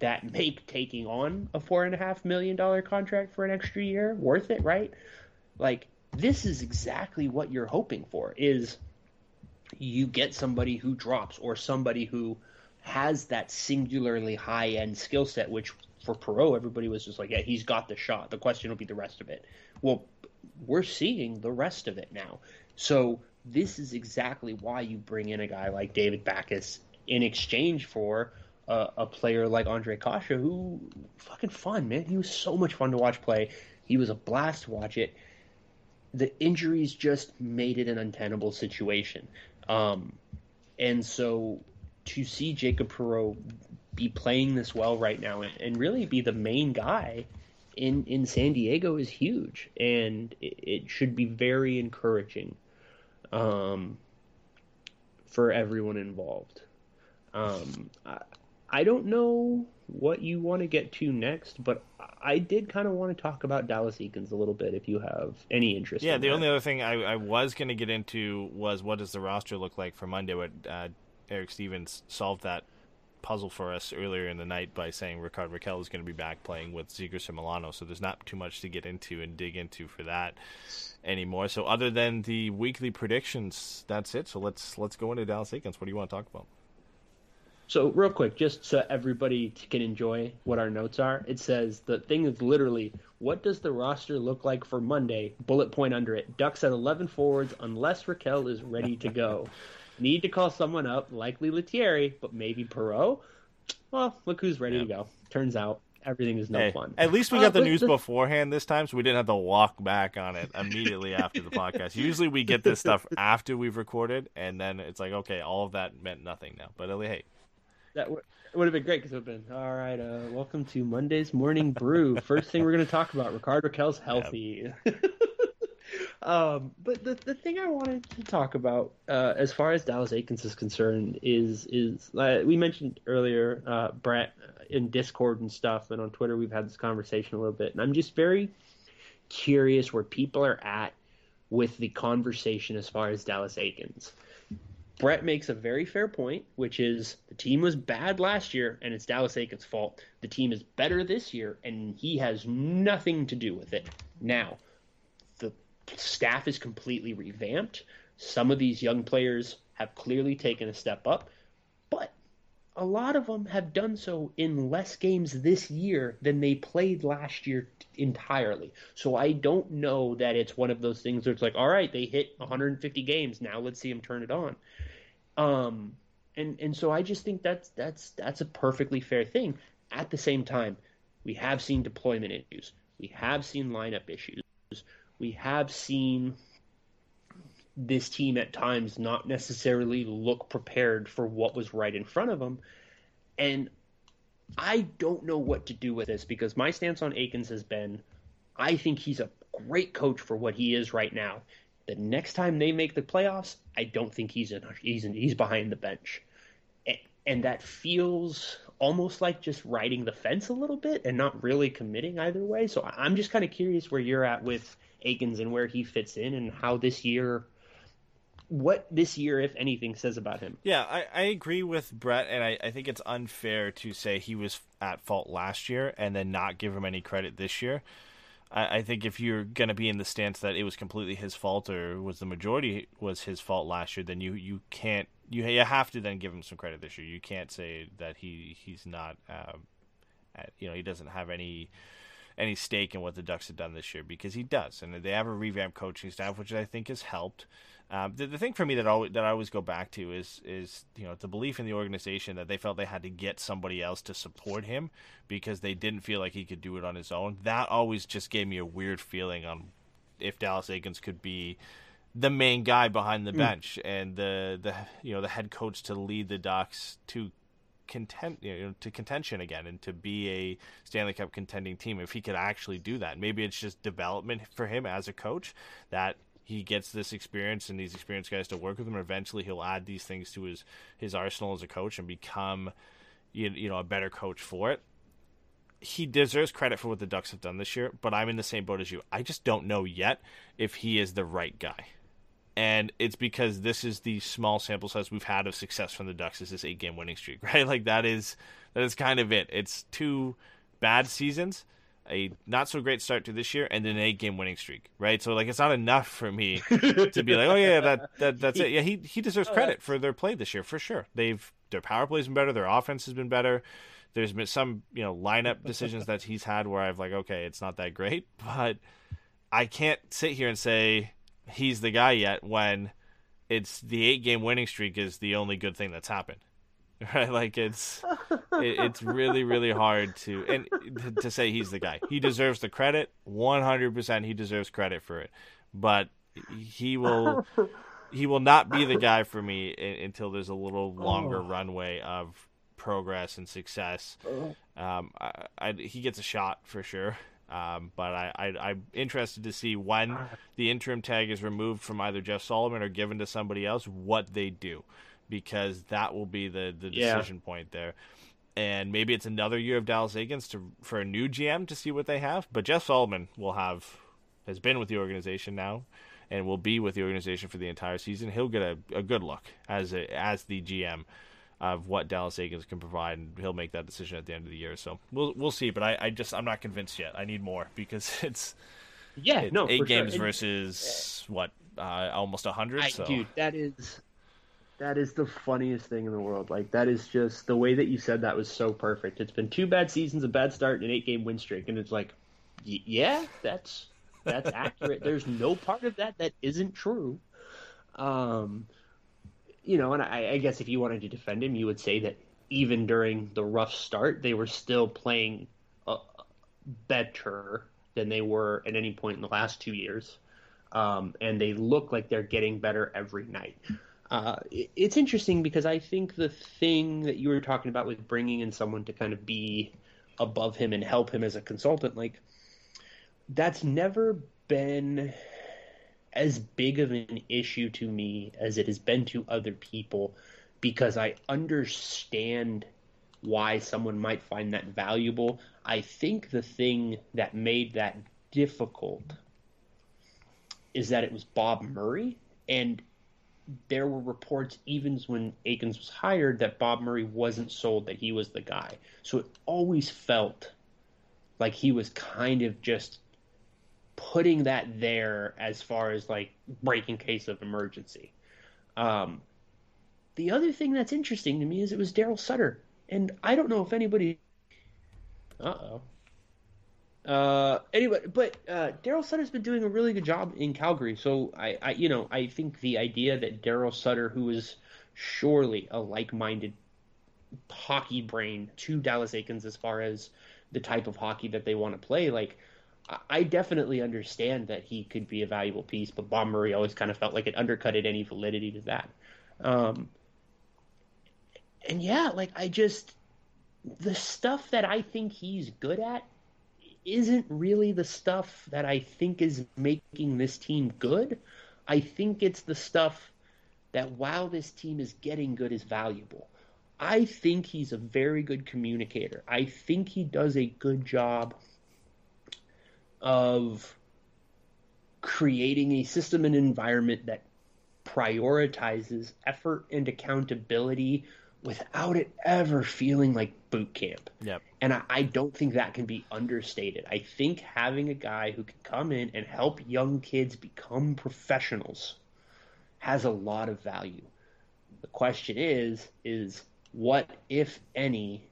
that make taking on a four and a half million dollar contract for an extra year worth it, right? Like this is exactly what you're hoping for is you get somebody who drops or somebody who has that singularly high end skill set, which for Perreault everybody was just like, yeah, he's got the shot. The question will be the rest of it. Well, we're seeing the rest of it now. So this is exactly why you bring in a guy like David Backes in exchange for a, a player like Ondrej Kase, who fucking fun, man. He was so much fun to watch play. He was a blast to watch it. The injuries just made it an untenable situation. Um, and so to see Jacob Perreault be playing this well right now and, and, really be the main guy in, in San Diego is huge. And it, it should be very encouraging um, for everyone involved. Um, I, I don't know what you want to get to next, but I did kind of want to talk about Dallas Eakins a little bit if you have any interest. Yeah, in the that. only other thing I, I was going to get into was what does the roster look like for Monday? What uh, Eric Stephens solved that puzzle for us earlier in the night by saying Rickard Rakell is going to be back playing with Zegras and Milano, so there's not too much to get into and dig into for that anymore. So other than the weekly predictions, that's it. So let's let's go into Dallas Eakins. What do you want to talk about? So real quick, just so everybody can enjoy what our notes are, it says the thing is literally what does the roster look like for Monday? Bullet point under it: Ducks at eleven forwards unless Rakell is ready to go. (laughs) Need to call someone up, likely Lettieri, but maybe Perreault. Well, look who's ready yeah. to go. Turns out everything is no hey, fun. At least we got uh, the news the... beforehand this time, so we didn't have to walk back on it immediately after the podcast. Usually we get this stuff (laughs) after we've recorded, and then it's like, okay, all of that meant nothing now. But hey, that w- would have been great because it would have been all right. Uh, welcome to Monday's morning brew. (laughs) First thing we're going to talk about: Rickard Rakell's healthy. (laughs) um, but the the thing I wanted to talk about, uh, as far as Dallas Eakins is concerned, is is uh, we mentioned earlier, uh, Brett in Discord and stuff, and on Twitter we've had this conversation a little bit, and I'm just very curious where people are at with the conversation as far as Dallas Eakins. Brett makes a very fair point, which is the team was bad last year and it's Dallas Eakins' fault. The team is better this year and he has nothing to do with it. Now, the staff is completely revamped. Some of these young players have clearly taken a step up, but a lot of them have done so in less games this year than they played last year entirely. So I don't know that it's one of those things where it's like, all right, they hit 150 games, now let's see them turn it on. Um, and and so I just think that's that's that's a perfectly fair thing. At the same time, we have seen deployment issues, we have seen lineup issues, we have seen this team at times not necessarily look prepared for what was right in front of them. And I don't know what to do with this because my stance on Eakins has been I think he's a great coach for what he is right now. The next time they make the playoffs, I don't think he's in, he's in, he's behind the bench. And, that feels almost like just riding the fence a little bit and not really committing either way. So I'm just kind of curious where you're at with Eakins and where he fits in and how this year what this year, if anything, says about him. Yeah, I, I agree with Brett, and I, I think it's unfair to say he was at fault last year and then not give him any credit this year. I, I think if you're going to be in the stance that it was completely his fault or was the majority was his fault last year, then you, you can't you you have to then give him some credit this year. You can't say that he he's not uh, at, you know he doesn't have any any stake in what the Ducks have done this year because he does, and they have a revamped coaching staff, which I think has helped. Um, the, the thing for me that always, that I always go back to is is you know the belief in the organization that they felt they had to get somebody else to support him because they didn't feel like he could do it on his own. That always just gave me a weird feeling on if Dallas Eakins could be the main guy behind the mm. bench and the the you know the head coach to lead the Ducks to content you know, to contention again and to be a Stanley Cup contending team if he could actually do that. Maybe it's just development for him as a coach that he gets this experience and these experienced guys to work with him. Eventually, he'll add these things to his his arsenal as a coach and become you, you know a better coach for it. He deserves credit for what the Ducks have done this year, but I'm in the same boat as you. I just don't know yet if he is the right guy. And it's because this is the small sample size we've had of success from the Ducks is this eight game winning streak, (laughs) right? Like that is that is kind of it. It's two bad seasons a not so great start to this year and then an eight game winning streak, right? So like it's not enough for me to be like, oh yeah, that, that that's it. Yeah, he he deserves oh, credit for their play this year for sure. They've their power play's been better, their offense has been better. There's been some you know lineup decisions that he's had where I've like, okay, it's not that great, (laughs) but I can't sit here and say he's the guy yet when it's the eight game winning streak is the only good thing that's happened (laughs) right? Like it's it, it's really really hard to and to say he's the guy. He deserves the credit, one hundred percent. He deserves credit for it, but he will he will not be the guy for me until there's a little longer oh. runway of progress and success. Um, I, I, he gets a shot for sure. Um, but I, I, am interested to see when the interim tag is removed from either Jeff Solomon or given to somebody else, what they do because that will be the the decision yeah. point there. And maybe it's another year of Dallas Eakins to for a new GM to see what they have. But Jeff Solomon will have has been with the organization now and will be with the organization for the entire season. He'll get a, a good look as a, as the GM of what Dallas Eakins can provide, and he'll make that decision at the end of the year. So we'll we'll see. But I, I just I'm not convinced yet. I need more because (laughs) it's yeah it, no eight games sure. versus what uh, almost a hundred. So dude, that is that is the funniest thing in the world. Like that is just the way that you said that was so perfect. It's been two bad seasons, a bad start, and an eight game win streak, and it's like, y- yeah, that's that's accurate. There's no part of that that isn't true. Um, you know, and I, I guess if you wanted to defend him, you would say that even during the rough start, they were still playing uh, better than they were at any point in the last two years. Um, and they look like they're getting better every night. Uh, it's interesting because I think the thing that you were talking about with bringing in someone to kind of be above him and help him as a consultant, like that's never been as big of an issue to me as it has been to other people because I understand why someone might find that valuable. I think the thing that made that difficult is that it was Bob Murray and there were reports even when Eakins was hired that Bob Murray wasn't sold that he was the guy. So it always felt like he was kind of just putting that there as far as like breaking case of emergency. Um, the other thing that's interesting to me is it was Daryl Sutter and I don't know if anybody. Uh oh. Uh, anyway, but uh, Daryl Sutter's been doing a really good job in Calgary. So I, I, you know, I think the idea that Daryl Sutter, who is surely a like-minded hockey brain to Dallas Eakins as far as the type of hockey that they want to play, like I- definitely understand that he could be a valuable piece. But Bob Murray always kind of felt like it undercutted any validity to that. Um, and yeah, like I just the stuff that I think he's good at isn't really the stuff that I think is making this team good. I think it's the stuff that while this team is getting good is valuable. I think he's a very good communicator. I think he does a good job of creating a system and environment that prioritizes effort and accountability without it ever feeling like boot camp. Yep. And I, I don't think that can be understated. I think having a guy who can come in and help young kids become professionals has a lot of value. The question is, is what, if any,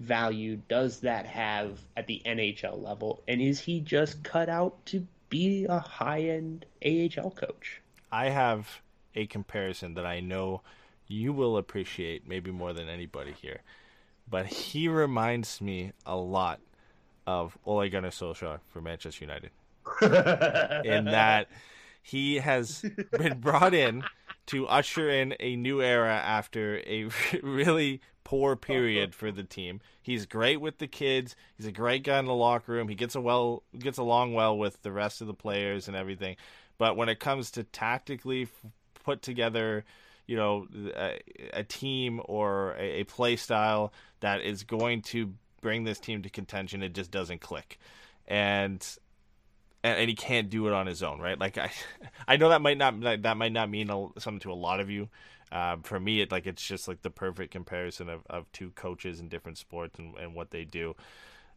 value does that have at the NHL level? And is he just cut out to be a high end AHL coach? I have a comparison that I know you will appreciate maybe more than anybody here. But he reminds me a lot of Ole Gunnar Solskjaer for Manchester United. in that he has been brought in to usher in a new era after a (laughs) really poor period for the team. He's great with the kids. He's a great guy in the locker room. He gets a well gets along well with the rest of the players and everything. But when it comes to tactically put together, you know, a, a team or a, a play style that is going to bring this team to contention, it just doesn't click. And and, he can't do it on his own, right? Like I, (laughs) I know that might not that, might not mean something to a lot of you. Uh, for me, it like it's just like the perfect comparison of, of two coaches in different sports and, and what they do.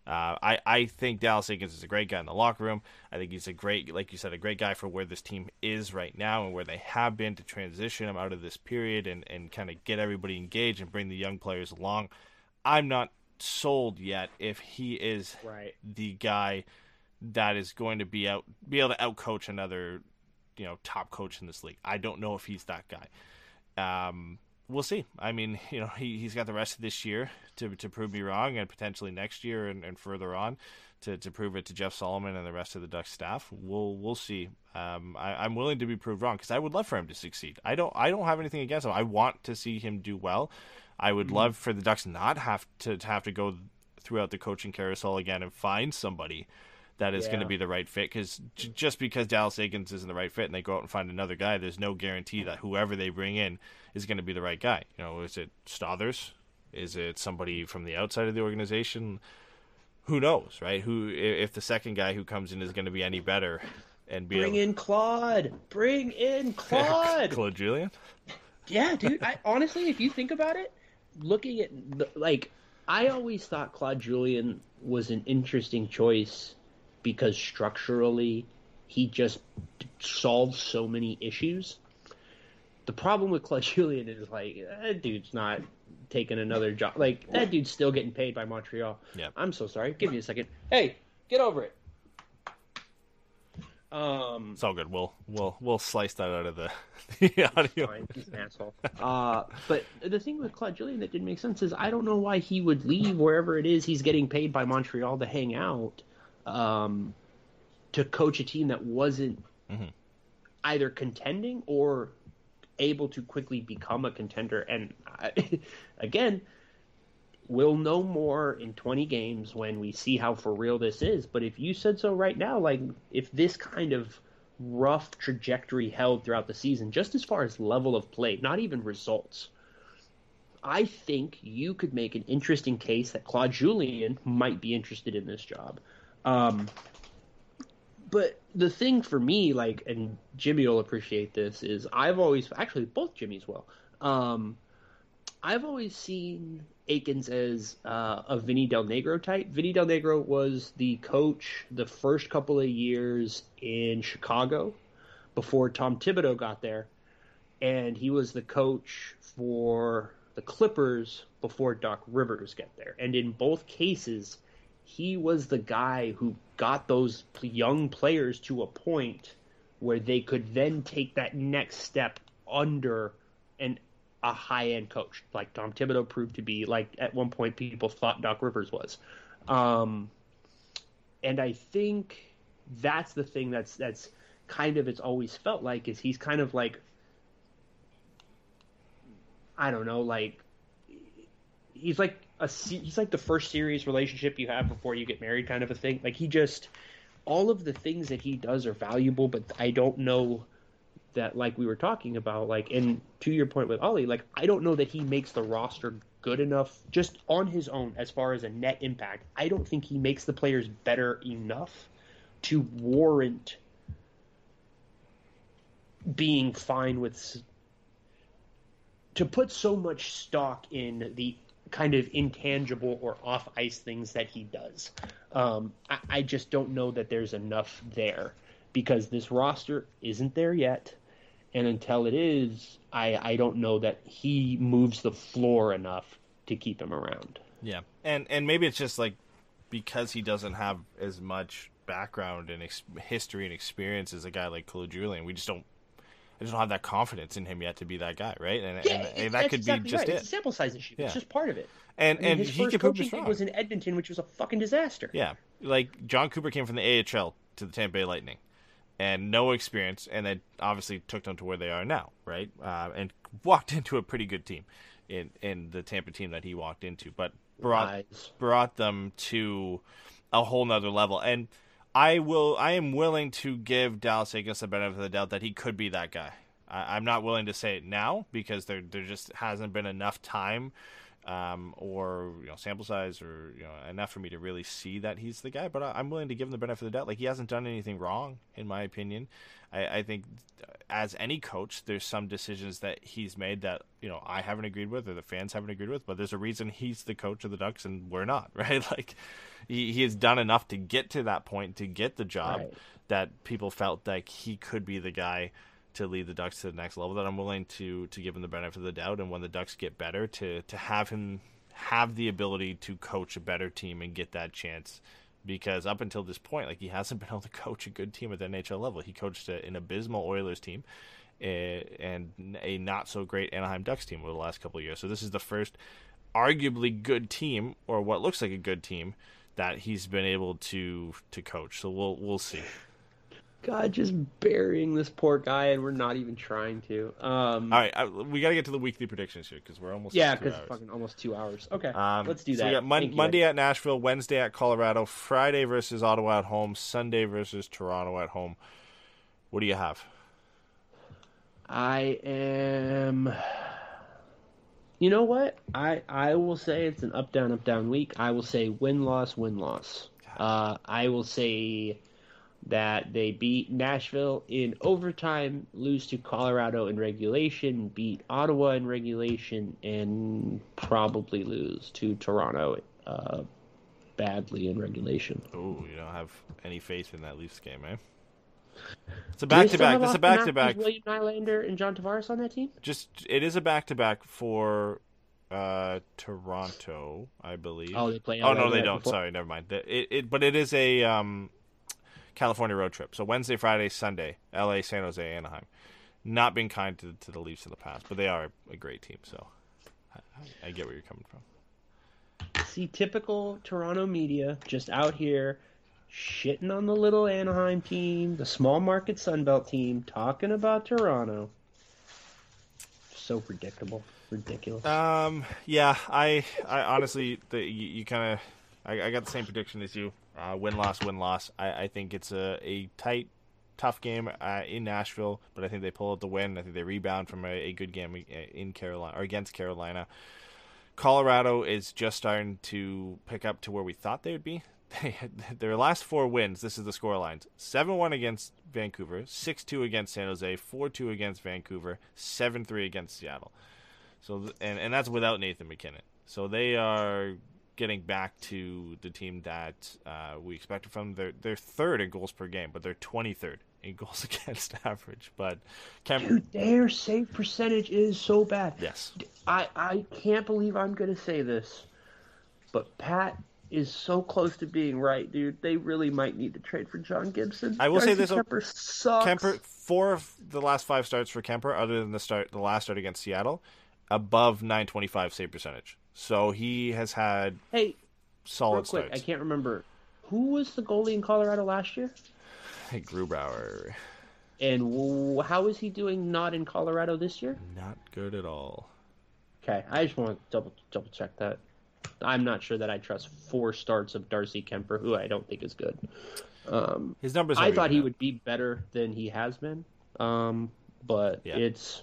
Uh, I I think Dallas Eakins is a great guy in the locker room. I think he's a great, like you said, a great guy for where this team is right now and where they have been to transition them out of this period and and kind of get everybody engaged and bring the young players along. I'm not sold yet if he is Right. the guy that is going to be out be able to outcoach another you know top coach in this league. I don't know if he's that guy. Um, we'll see. I mean, (laughs) you know, he he's got the rest of this year to to prove me wrong, and potentially next year and, and further on to, to prove it to Jeff Solomon and the rest of the Ducks staff. We'll we'll see. Um, I, I'm willing to be proved wrong because I would love for him to succeed. I don't I don't have anything against him. I want to see him do well. I would love for the Ducks not have to, to have to go throughout the coaching carousel again and find somebody that is going to be the right fit. Because j- just because Dallas Eakins isn't the right fit and they go out and find another guy, there's no guarantee that whoever they bring in is going to be the right guy. You know, is it Stothers? Is it somebody from the outside of the organization? Who knows, right? Who if the second guy who comes in is going to be any better and be Bring able- in Claude. Bring in (laughs) Claude. Claude Julien? Yeah, dude. I (laughs) honestly, if you think about it, looking at the, like, I always thought Claude Julien was an interesting choice because structurally, he just solves so many issues. The problem with Claude (laughs) Julien is like that dude's not taking another job. Like that dude's still getting paid by Montreal. Yeah. I'm so sorry. Give me a second. Hey, get over it. Um, It's all good. We'll we'll we'll slice that out of the, (laughs) the audio. fine. He's an asshole. Uh, but the thing with Claude Julien that didn't make sense is I don't know why he would leave wherever it is he's getting paid by Montreal to hang out um, to coach a team that wasn't Mhm. either contending or able to quickly become a contender. And I, (laughs) again, we'll know more in 20 games when we see how for real this is. But if you said so right now, like if this kind of rough trajectory held throughout the season, just as far as level of play, not even results, I think you could make an interesting case that Claude Julien might be interested in this job. Um, but the thing for me, like, and Jimmy will appreciate this, is I've always actually both Jimmys will. Um, I've always seen Eakins as uh, a Vinny Del Negro type. Vinny Del Negro was the coach the first couple of years in Chicago before Tom Thibodeau got there, and he was the coach for the Clippers before Doc Rivers get there. And in both cases, he was the guy who got those young players to a point where they could then take that next step under an a high end coach like Tom Thibodeau proved to be like at one point people thought Doc Rivers was. Um, and I think that's the thing that's that's kind of it's always felt like is he's kind of like I don't know like he's like a he's like the first serious relationship you have before you get married kind of a thing. Like he just all of the things that he does are valuable but I don't know that like we were talking about like and to your point with Ollie like I don't know that he makes the roster good enough just on his own as far as a net impact. I don't think he makes the players better enough to warrant being fine with to put so much stock in the kind of intangible or off ice things that he does. Um, I, I just don't know that there's enough there because this roster isn't there yet. And until it is, I, I don't know that he moves the floor enough to keep him around. Yeah, and and maybe it's just like because he doesn't have as much background and ex- history and experience as a guy like Claude Julien, we just don't. I just don't have that confidence in him yet to be that guy, right? And, Yeah, and, and that could exactly be just right. it. It's sample size issue. Yeah. It's just part of it. And I mean, and his he first could coaching us gig wrong. was in Edmonton, which was a fucking disaster. Yeah, like Jon Cooper came from the AHL to the Tampa Bay Lightning, and no experience, and then obviously took them to where they are now, right? Uh, and walked (laughs) into a pretty good team in in the Tampa team that he walked into, but brought Lies. brought them to a whole nother level. And I will, I am willing to give Dallas Eakins the benefit of the doubt that he could be that guy. I, I'm not willing to say it now because there there just hasn't been enough time. Um, or you know, sample size, or you know, enough for me to really see that he's the guy. But I, I'm willing to give him the benefit of the doubt. Like he hasn't done anything wrong, in my opinion. I, I think, as any coach, there's some decisions that he's made that you know I haven't agreed with, or the fans haven't agreed with. But there's a reason he's the coach of the Ducks, and we're not, (laughs) right? Like he, he has done enough to get to that point to get the job Right. that people felt like he could be the guy to lead the Ducks to the next level. That I'm willing to to give him the benefit of the doubt, and when the Ducks get better, to to have him have the ability to coach a better team and get that chance. Because up until this point, like he hasn't (laughs) been able to coach a good team at the NHL level. He coached a, an abysmal Oilers team eh, and a not so great Anaheim Ducks team over the last couple of years. So this is the first arguably good team, or what looks like a good team, that he's been able to to coach. So we'll we'll see. God, just burying this poor guy, and we're not even trying to. Um, All right, I, we got to get to the weekly predictions here because we're almost yeah, because fucking almost two hours. Okay, Um, let's do so that. we got Mon-. Monday at Nashville, Wednesday at Colorado, Friday versus Ottawa at home, Sunday versus Toronto at home. What do you have? I am. You know what? I I will say it's an up down up down week. I will say win loss win loss. Uh, I will say that they beat Nashville in overtime, lose to Colorado in regulation, beat Ottawa in regulation, and probably lose to Toronto uh, badly in regulation. Oh, you don't have any faith in that Leafs game, eh? It's a back to back. That's a back to back. William Nylander and John Tavares on that team. Just it is a back to back for uh, Toronto, I believe. Oh, they play. Oh no, they don't. before- Sorry, never mind. It, it but it is a um, California road trip. So Wednesday, Friday, Sunday, L.A., San Jose, Anaheim. Not been kind to, to the Leafs in the past, but they are a great team. So I, I get where you're coming from. See, typical Toronto media just out here shitting on the little Anaheim team, the small market Sunbelt team, talking about Toronto. So predictable, ridiculous. Um, yeah, I, I honestly, the, you, you kind of, I, I got the same prediction as you. Uh, win loss, win loss. I, I think it's a, a tight, tough game uh, in Nashville, but I think they pull out the win. I think they rebound from a, a good game uh, in Carolina or against Carolina. Colorado is just starting to pick up to where we thought they would be. (laughs) They had, their last four wins, this is the score lines 7 1 against Vancouver, 6 2 against San Jose, 4 2 against Vancouver, 7 3 against Seattle. So and, and that's without Nathan MacKinnon. So they are getting back to the team that uh, we expected from them. They're they're third in goals per game, but they're twenty third in goals (laughs) against average. But Dude, their save percentage is so bad. yes, I, I can't believe I'm going to say this, but Pat is so close to being right, dude. They really might need to trade for John Gibson. I will say this, Kuemper sucks. Kuemper four of the last five starts for Kuemper, other than the start the last start against Seattle, above nine twenty five save percentage. So he has had Hey, solid quick, starts. I can't remember who was the goalie in Colorado last year, Hey, Grubauer, and w- how is he doing not in Colorado this year? not good at all. Okay, I just want to double double check that. I'm not sure that I trust four starts of Darcy Kuemper, who I don't think is good. Um, His numbers. I thought he would be better than he has been, um, but Yeah. it's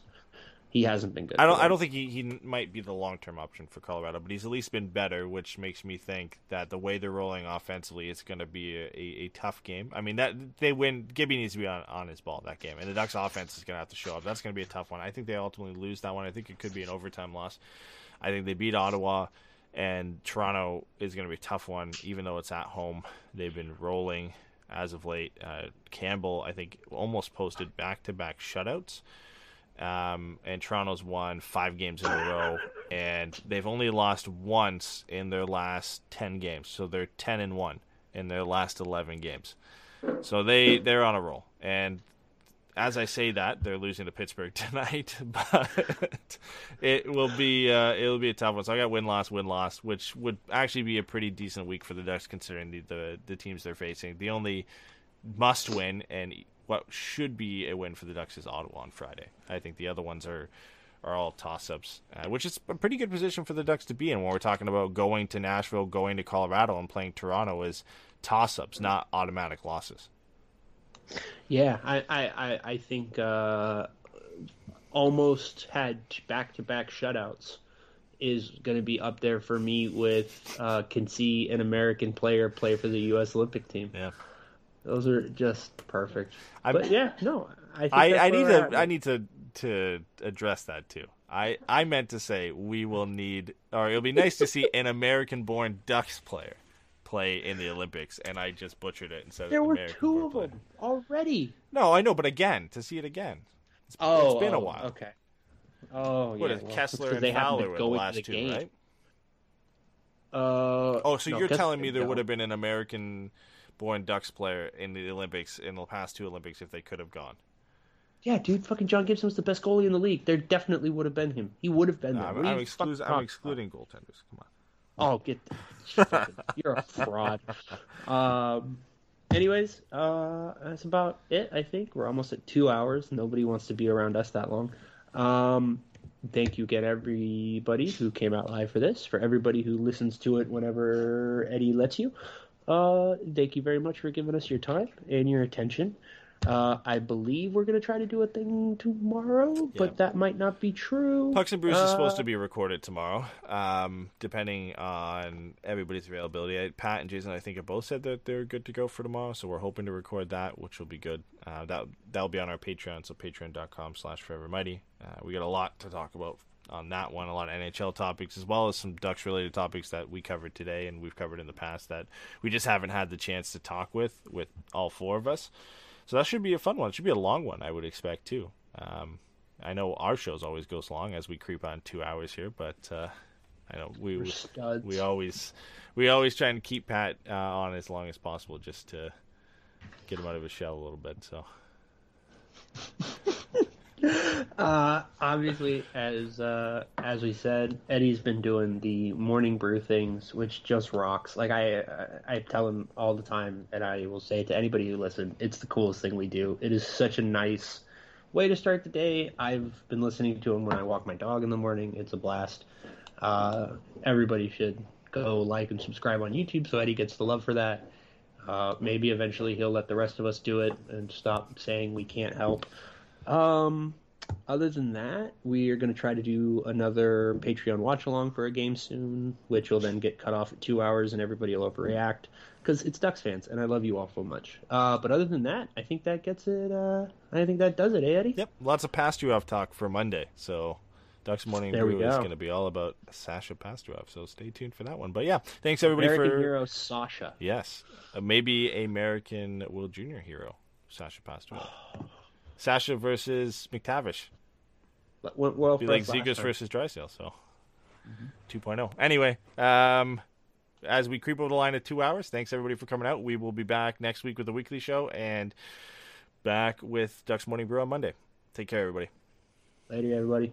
he hasn't been good. I don't. I don't think he, he might be the long term option for Colorado, but he's at least been better, which makes me think that the way they're rolling offensively, it's going to be a, a, a tough game. I mean, that they win. Gibby needs to be on, on his ball that game, and the Ducks' offense is going to have to show up. That's going to be a tough one. I think they ultimately lose that one. I think it could be an overtime loss. I think they beat Ottawa, and Toronto is going to be a tough one, even though it's at home. They've been rolling as of late. Uh, Campbell, I think, almost posted back to back shutouts um, and Toronto's won five games in a row, and they've only lost once in their last ten games. So they're ten and one in their last eleven games. So they they're on a roll, and as I say that, they're losing to Pittsburgh (laughs) tonight, but it will be uh, it'll be a tough one. So I got win loss win loss, which would actually be a pretty decent week for the Ducks considering the the, the teams they're facing. The only must win and what should be a win for the Ducks is Ottawa on Friday. I think the other ones are are all toss ups, uh, which is a pretty good position for the Ducks to be in when we're talking about going to Nashville, going to Colorado, and playing Toronto is toss ups, not automatic losses. Yeah, I I I, think uh, almost had back to back shutouts is going to be up there for me with uh, can see an American player play for the U.S. Olympic team. Yeah. Those are just perfect. I'm- but yeah, no, I think I, I need to. I need to to address that too. I, I meant to say we will need or it'll be nice to see an American born Ducks player play in the Olympics and I just butchered it and said There were American two of player. them already. No, I know, but again, to see it again. It's, Oh, it's been a oh, while. Okay. Oh, What yeah. is well, Kesler and Fowler were the go last the two, game. right? Uh, Oh, so no, you're Kesler telling me there go. would have been an American born Ducks player in the Olympics in the past two Olympics if they could have gone. Yeah, dude, fucking John Gibson was the best goalie in the league. There definitely would have been him. He would have been No, there. I'm, I'm, fucking I'm excluding goaltenders. Come on. Oh, get (laughs) fucking- you're a fraud. Um. Anyways, uh, that's about it. I think we're almost at two hours. Nobody wants to be around us that long. Um, thank you again, everybody who came out live for this. For everybody who listens to it whenever Eddie lets you. Uh, thank you very much for giving us your time and your attention. Uh, I believe we're gonna try to do a thing tomorrow, but that might not be true. Pucks and Brews is supposed Uh, to be recorded tomorrow, um, depending on everybody's availability. Pat and Jason, I think, have both said that they're good to go for tomorrow, so we're hoping to record that, which will be good. Uh, that that'll be on our Patreon, so patreon.com slash forevermighty. Uh, we got a lot to talk about on that one, a lot of NHL topics, as well as some Ducks related topics that we covered today and we've covered in the past that we just haven't had the chance to talk with with all four of us. So that should be a fun one. It should be a long one, I would expect too. Um, I know our shows always goes long as we creep on two hours here, but uh, I know we studs. we always we always try and keep Pat uh, on as long as possible just to get him out of his shell a little bit. So (laughs) Uh, obviously, as uh, as we said, Eddie's been doing the morning brew things, which just rocks. Like I, I tell him all the time, and I will say to anybody who listens, it's the coolest thing we do. It is such a nice way to start the day. I've been listening to him when I walk my dog in the morning. It's a blast. Uh, everybody should go like and subscribe on YouTube so Eddie gets the love for that. Uh, maybe eventually he'll let the rest of us do it and stop saying we can't help. Um, other than that, we are going to try to do another Patreon watch along for a game soon, which will then get cut off at two hours and everybody will overreact because it's Ducks fans and I love you all so much. Uh, but other than that, I think that gets it. Uh, I think that does it, eh, Eddie? yep, lots of Pastujov talk for Monday. So Ducks Morning There Brew is going to be all about Sasha Pastujov, so stay tuned for that one. But yeah, thanks everybody American for hero Sasha. yes, uh, maybe American World Junior hero Sasha Pastujov. (sighs) (laughs) Sasha versus McTavish. What Be like Zegras versus Drysdale, so 2.0. Anyway, um, as we creep over the line of two hours, thanks everybody for coming out. We will be back next week with the weekly show and back with Ducks Morning Brew on Monday. Take care, everybody. Later, everybody.